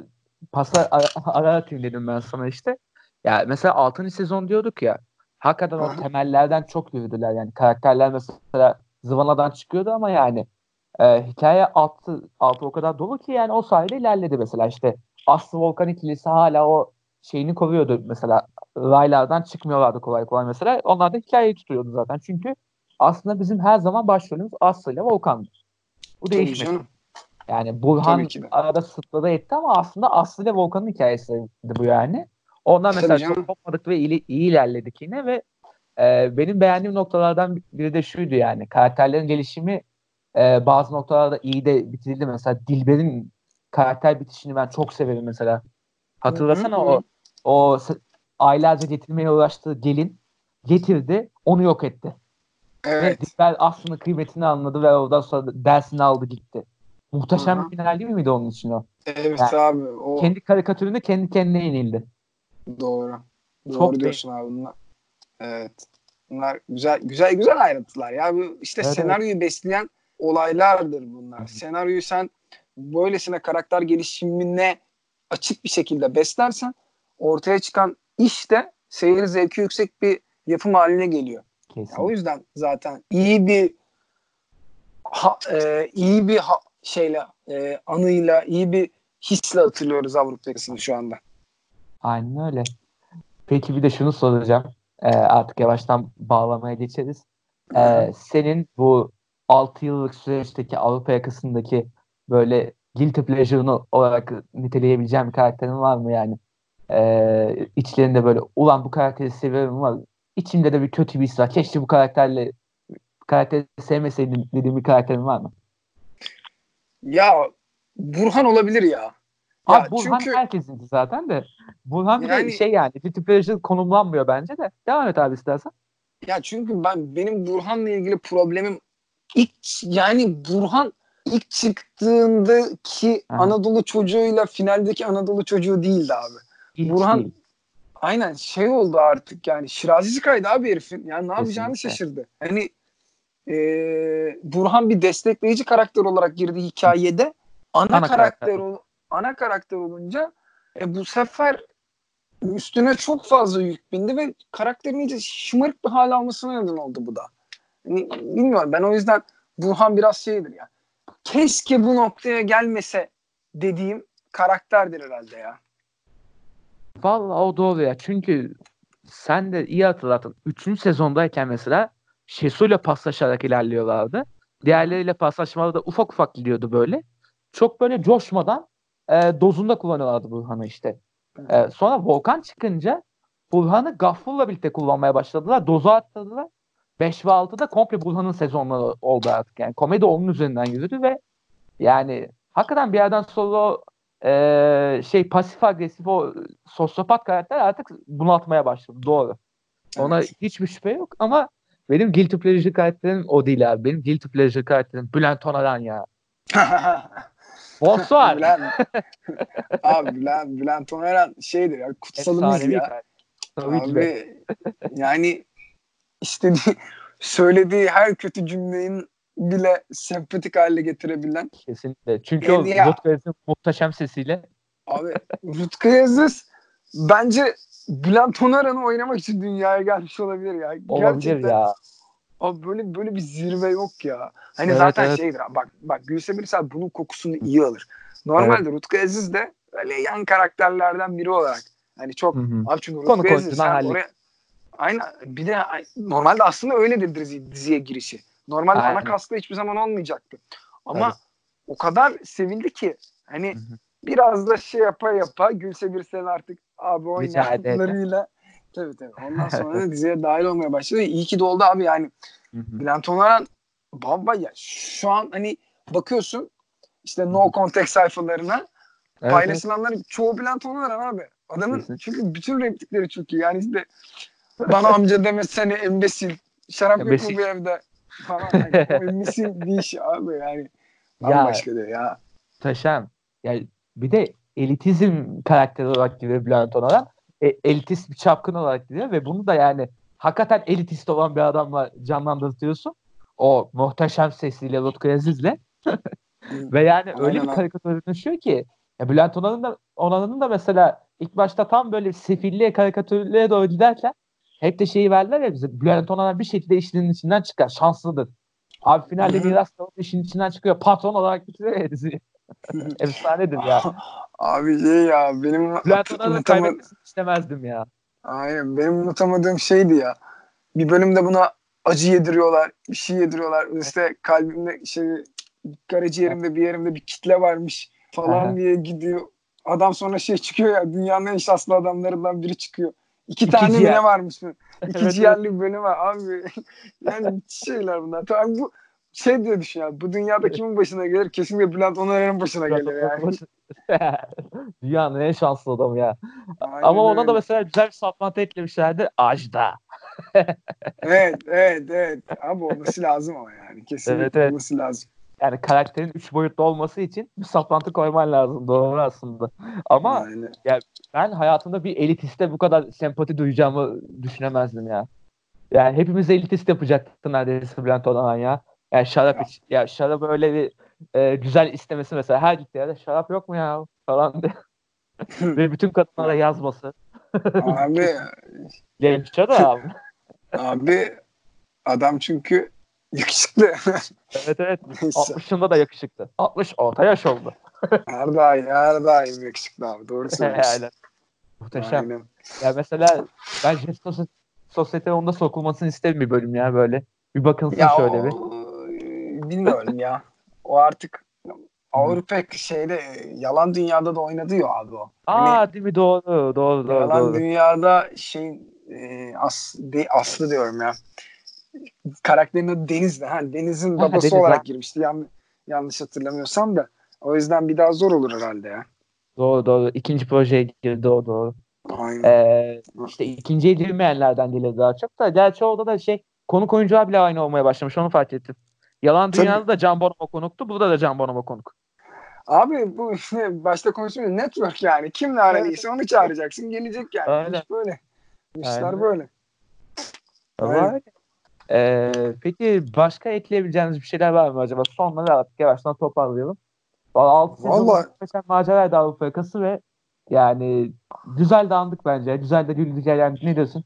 Speaker 1: paslar ara, ara atayım dedim ben sana işte. Ya mesela 6. sezon diyorduk ya. Hakikaten o temellerden çok yürüdüler. Yani karakterler mesela zıvanadan çıkıyordu ama yani e, hikaye altı, altı o kadar dolu ki yani o sayede ilerledi mesela işte Aslı Volkan ikilisi hala o şeyini koruyordu mesela raylardan çıkmıyorlardı kolay kolay mesela. Onlar da hikayeyi tutuyordu zaten. Çünkü aslında bizim her zaman başrolümüz Aslı ile Volkan'dı. Bu değişmedi. Yani Burhan arada sıtladı etti ama aslında Aslı ile Volkan'ın hikayesiydi bu yani. Onlar mesela çok kopmadık ve iyi, iyi ilerledik yine ve e, benim beğendiğim noktalardan biri de şuydu yani karakterlerin gelişimi e, bazı noktalarda iyi de bitirildi. Mesela Dilber'in karakter bitişini ben çok severim mesela. Hatırlasana hı hı. o o aylarca getirmeye uğraştığı gelin getirdi, onu yok etti. Evet. Ve Dilber aslında kıymetini anladı ve oradan sonra dersini aldı gitti. Muhteşem Hı-hı. bir final değil miydi onun için o?
Speaker 2: Evet yani, abi. O...
Speaker 1: Kendi karikatüründe kendi kendine yenildi.
Speaker 2: Doğru. Doğru Çok diyorsun değil. abi bunlar. Evet. Bunlar güzel güzel güzel ayrıntılar ya. Bu işte evet, senaryoyu evet. besleyen olaylardır bunlar. Senaryoyu sen böylesine karakter gelişimine açık bir şekilde beslersen ortaya çıkan iş de seyir zevki yüksek bir yapım haline geliyor. Kesinlikle. Ya o yüzden zaten iyi bir ha, e, iyi bir ha, şeyle e, anıyla iyi bir hisle hatırlıyoruz Avrupa yakasını şu anda.
Speaker 1: Aynen öyle. Peki bir de şunu soracağım. Ee, artık yavaştan bağlamaya geçeriz. Ee, senin bu 6 yıllık süreçteki Avrupa yakasındaki böyle guilty pleasure'ını olarak niteleyebileceğim bir karakterin var mı yani? Ee, içlerinde böyle ulan bu karakteri seviyorum var. İçimde de bir kötü bir his var. Keşke bu karakterle karakteri sevmeseydim dediğim bir karakterin var mı?
Speaker 2: Ya Burhan olabilir ya.
Speaker 1: Abi ya Burhan çünkü... herkesin zaten de. Burhan yani, bir şey yani. Guilty pleasure konumlanmıyor bence de. Devam et abi istersen.
Speaker 2: Ya çünkü ben benim Burhan'la ilgili problemim ilk yani Burhan ilk çıktığındaki ha. Anadolu çocuğuyla finaldeki Anadolu çocuğu değildi abi. Hiç Burhan değil. aynen şey oldu artık yani Şirazi'si kaydı abi herifin. Yani ne yapacağını Kesinlikle. şaşırdı. Hani e, Burhan bir destekleyici karakter olarak girdi hikayede. Ana, ana karakter, karakter ana karakter olunca e, bu sefer üstüne çok fazla yük bindi ve karakterin iyice şımarık bir hal almasına neden oldu bu da. Yani, bilmiyorum ben o yüzden Burhan biraz şeydir ya. Keşke bu noktaya gelmese dediğim karakterdir herhalde ya.
Speaker 1: Vallahi o doğru ya. Çünkü sen de iyi hatırlatın. Üçüncü sezondayken mesela Şesu'yla paslaşarak ilerliyorlardı. Diğerleriyle paslaşmaları da ufak ufak gidiyordu böyle. Çok böyle coşmadan e, dozunda kullanıyorlardı Burhan'ı işte. E, sonra Volkan çıkınca Burhan'ı Gaffur'la birlikte kullanmaya başladılar. Dozu arttırdılar. 5 ve 6'da komple Burhan'ın sezonları oldu artık. Yani komedi onun üzerinden yürüdü ve yani hakikaten bir yerden sonra e, şey pasif agresif o sosyopat karakter artık bunaltmaya başladı. Doğru. Ona evet. hiçbir şüphe yok ama benim guilty pleasure karakterim o değil abi. Benim guilty pleasure karakterim Bülent Onaran ya. Bonsoir.
Speaker 2: Bülent, abi Bülent, Bülent Onaran şeydir ya kutsalımız ya. abi yani istediği söylediği her kötü cümlenin bile sempatik hale getirebilen.
Speaker 1: Kesinlikle. Çünkü o Rutgers muhteşem sesiyle.
Speaker 2: Abi Rutgers bence Bülent Onaran'ı oynamak için dünyaya gelmiş olabilir ya.
Speaker 1: Olabilir Gerçekten, ya.
Speaker 2: Abi böyle böyle bir zirve yok ya. Hani evet, zaten evet. şeydir bak bak Gülse Birsel bunun kokusunu iyi alır. Normalde evet. Rutku Aziz de öyle yan karakterlerden biri olarak hani çok hı hı. abi çünkü Rutku Aziz sen oraya aynen bir de normalde aslında öyledir dizi, diziye girişi. Normalde aynen. ana kasta hiçbir zaman olmayacaktı. Ama evet. o kadar sevildi ki hani hı hı. biraz da şey yapa yapa Gülse Birsel artık abi oynayanlarıyla Tabii tabii. Ondan sonra da diziye dahil olmaya başladı. İyi ki de oldu abi yani. Bülent Onaran bamba ya şu an hani bakıyorsun işte no context sayfalarına evet, paylaşılanların evet. çoğu Bülent Onaran abi. Adamın çünkü bütün replikleri çok iyi. Yani işte bana amca demesene embesil. Şarap yok mu bu evde? Falan. Embesil bir iş abi yani. Bambaşka ya, ya.
Speaker 1: Taşan. Yani bir de elitizm karakteri olarak giriyor Bülent Onaran. E, elitist bir çapkın olarak giriyor ve bunu da yani hakikaten elitist olan bir adamla canlandırıyorsun. O muhteşem sesiyle Lutku Aziz'le. ve yani Aynen. öyle bir karikatür dönüşüyor ki ya Bülent Onan'ın da, Onan'ın da mesela ilk başta tam böyle sefilliğe karikatürlüğe doğru giderken hep de şeyi verdiler ya bize. Bülent Onanan bir şekilde işinin içinden çıkar. Şanslıdır. Abi finalde miras kalıp işin içinden çıkıyor. Patron olarak bitiriyor diziyi. Efsanedir ya.
Speaker 2: Abi şey ya benim
Speaker 1: Bülent Onan'ı kaybetmesini istemezdim ya.
Speaker 2: Aynen benim unutamadığım şeydi ya. Bir bölümde buna acı yediriyorlar, bir şey yediriyorlar. İşte kalbimde şey karaciğerimde bir yerimde bir kitle varmış falan diye gidiyor. Adam sonra şey çıkıyor ya dünyanın en şanslı adamlarından biri çıkıyor. İki, İki tane ciğer. ne varmış mı? İki evet, ciğerli bir bölüm var abi. yani şeyler bunlar. Tabii bu şey diye düşün ya. Bu dünyada kimin başına gelir? Kesinlikle Bülent Onar'ın başına gelir yani.
Speaker 1: Dünyanın en şanslı adamı ya. Aynen Ama ona da mesela güzel bir saplantı eklemişlerdi. Ajda.
Speaker 2: evet, evet, evet. Abi olması lazım ama yani. Kesinlikle evet, evet. olması lazım.
Speaker 1: Yani karakterin üç boyutlu olması için bir saplantı koyman lazım. Doğru aslında. Ama Aynen. yani ben hayatımda bir elitiste bu kadar sempati duyacağımı düşünemezdim ya. Yani hepimiz elitist yapacaktı neredeyse Bülent Odanan ya. Yani şarap ya. iç. Ya şarap böyle bir e, güzel istemesi mesela. Her yerde şarap yok mu ya falan diye. Ve bütün kadınlara yazması.
Speaker 2: Abi.
Speaker 1: Genççe de abi.
Speaker 2: abi adam çünkü yakışıklı.
Speaker 1: evet evet. 60'ında da yakışıklı. 60 orta yaş oldu.
Speaker 2: her daim, her daim yakışıklı abi. Doğru söylüyorsun. Aynen.
Speaker 1: Muhteşem. Aynen. Ya mesela ben Jest Sosyete onda sokulmasını isterim bir bölüm ya böyle. Bir bakılsın ya şöyle o, bir.
Speaker 2: Bilmiyorum ya. O artık Avrupa şeyde yalan dünyada da oynadı ya abi o.
Speaker 1: Aa yani, değil mi doğru doğru doğru.
Speaker 2: Yalan
Speaker 1: doğru.
Speaker 2: dünyada şey e, as, de, Aslı diyorum ya. Karakterin adı Deniz'di. Ha, Deniz'in babası Deniz, olarak ha. girmişti. Yan, yanlış hatırlamıyorsam da. O yüzden bir daha zor olur herhalde ya.
Speaker 1: Doğru doğru. İkinci projeye girdi o doğru. Aynen. Ee, işte ikinciye girmeyenlerden gelir daha çok da. Gerçi orada da şey konuk oyuncular bile aynı olmaya başlamış. Onu fark ettim. Yalan Dünya'da da Can Bonomo konuktu. Burada da Can Bonomo konuk.
Speaker 2: Abi bu işte başta konuşuyoruz network yani. Kimle aradıysa onu çağıracaksın. Gelecek yani. Aynen. İş böyle. İşler Aynen. böyle.
Speaker 1: Var. Ee, peki başka ekleyebileceğiniz bir şeyler var mı acaba? Sonları artık yavaştan toparlayalım. 6 sezon geçen maceraydı Avrupa yakası ve yani güzel de andık bence. Güzel de güldük yani. Ne diyorsun?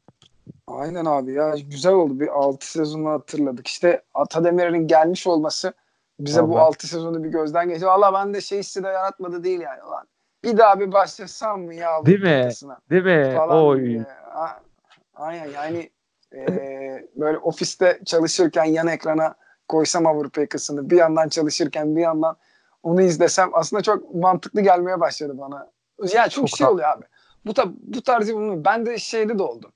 Speaker 2: Aynen abi ya güzel oldu. Bir 6 sezonu hatırladık. İşte Atademir'in gelmiş olması bize Allah. bu 6 sezonu bir gözden geçti. Valla ben de şey hissi de yaratmadı değil yani. Lan. Bir daha bir başlasam mı ya?
Speaker 1: Değil mi? Değil mi? Falan Oy. Diye.
Speaker 2: Aynen yani e, böyle ofiste çalışırken yan ekrana koysam Avrupa yakasını bir yandan çalışırken bir yandan onu izlesem aslında çok mantıklı gelmeye başladı bana. Yani çok, çok şey oluyor abi. Bu, ta, bu tarzı bunu ben de şeyde de oldu.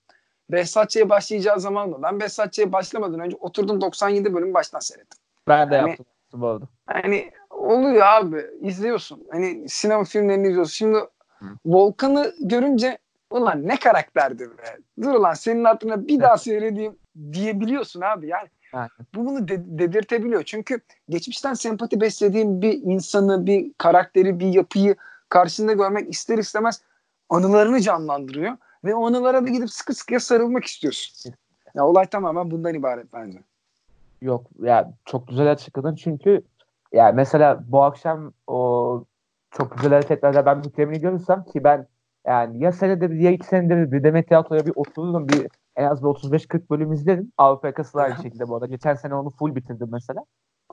Speaker 2: Behzatçı'ya başlayacağı zaman mı? Ben Behzatçı'ya başlamadan önce oturdum 97 bölüm baştan seyrettim.
Speaker 1: Ben de yani, yaptım bu arada.
Speaker 2: Hani oluyor abi. izliyorsun. Hani sinema filmlerini izliyorsun. Şimdi Hı. Volkan'ı görünce ulan ne karakterdi be. Dur ulan senin adına bir daha seyredeyim diyebiliyorsun abi. Yani Aynen. bu bunu de- dedirtebiliyor. Çünkü geçmişten sempati beslediğin bir insanı, bir karakteri, bir yapıyı karşında görmek ister istemez anılarını canlandırıyor. Ve o anılara da gidip sıkı sıkıya sarılmak istiyorsun. Ya olay tamamen bundan ibaret bence.
Speaker 1: Yok ya çok güzel açıkladın çünkü ya mesela bu akşam o çok güzel hareketlerde ben bir temin görürsem ki ben yani ya senede bir ya iki senede bir, Demet Tiyatro'ya bir otururum bir en az bir 35-40 bölüm izlerim. Avrupa yakası aynı şekilde bu arada. Geçen sene onu full bitirdim mesela.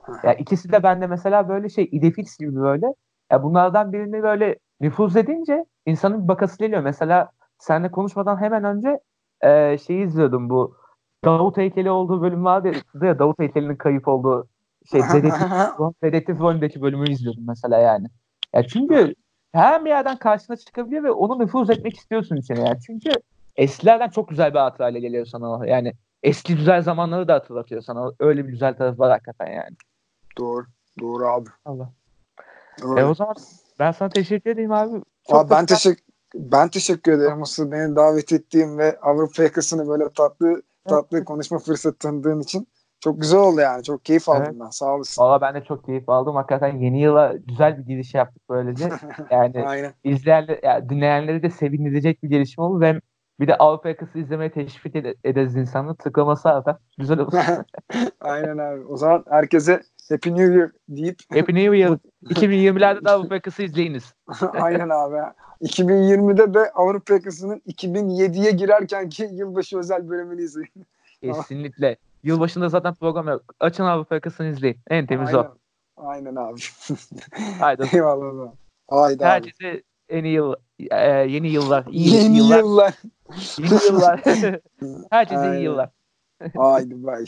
Speaker 1: Ya yani ikisi de bende mesela böyle şey idefix gibi böyle. Ya bunlardan birini böyle nüfuz edince insanın bir bakası geliyor. Mesela seninle konuşmadan hemen önce e, şeyi izliyordum bu Davut heykeli olduğu bölüm vardı ya Davut heykelinin kayıp olduğu şey dedektif, dedektif rolündeki bölümü izliyordum mesela yani. Ya çünkü her bir yerden karşına çıkabiliyor ve onu nüfuz etmek istiyorsun içine yani. Çünkü eskilerden çok güzel bir hatırayla geliyor sana. Yani eski güzel zamanları da hatırlatıyor sana. Öyle bir güzel tarafı var hakikaten yani.
Speaker 2: Doğru. Doğru abi.
Speaker 1: Allah. Öyle. E o zaman ben sana teşekkür edeyim abi.
Speaker 2: Çok abi ben teşekkür ben teşekkür ederim Asıl beni davet ettiğim ve Avrupa yakasını böyle tatlı tatlı konuşma fırsatı tanıdığın için. Çok güzel oldu yani. Çok keyif aldım evet. ben. Sağ olasın.
Speaker 1: Valla ben de çok keyif aldım. Hakikaten yeni yıla güzel bir giriş yaptık böylece. Yani Aynen. izleyenler, yani dinleyenleri de sevindirecek bir gelişme oldu ve bir de Avrupa yakası izlemeye teşvik ed- ederiz insanı. Tıklaması artar. Güzel olur.
Speaker 2: Aynen abi. O zaman herkese Happy New Year deyip
Speaker 1: Happy New Year. 2020'lerde de Avrupa yakası izleyiniz.
Speaker 2: Aynen abi. 2020'de de Avrupa yakasının 2007'ye girerkenki yılbaşı özel bölümünü izleyin.
Speaker 1: Kesinlikle. Yılbaşında zaten program yok. Açın Avrupa yakasını izleyin. En temiz
Speaker 2: Aynen.
Speaker 1: o.
Speaker 2: Aynen abi.
Speaker 1: Haydi.
Speaker 2: Eyvallah. Haydi
Speaker 1: Herkese
Speaker 2: abi.
Speaker 1: en iyi yıl, e, yeni yıllar. Iyi
Speaker 2: yeni
Speaker 1: yıllar.
Speaker 2: yıllar.
Speaker 1: yeni yıllar. Herkese iyi yıllar.
Speaker 2: Haydi bye.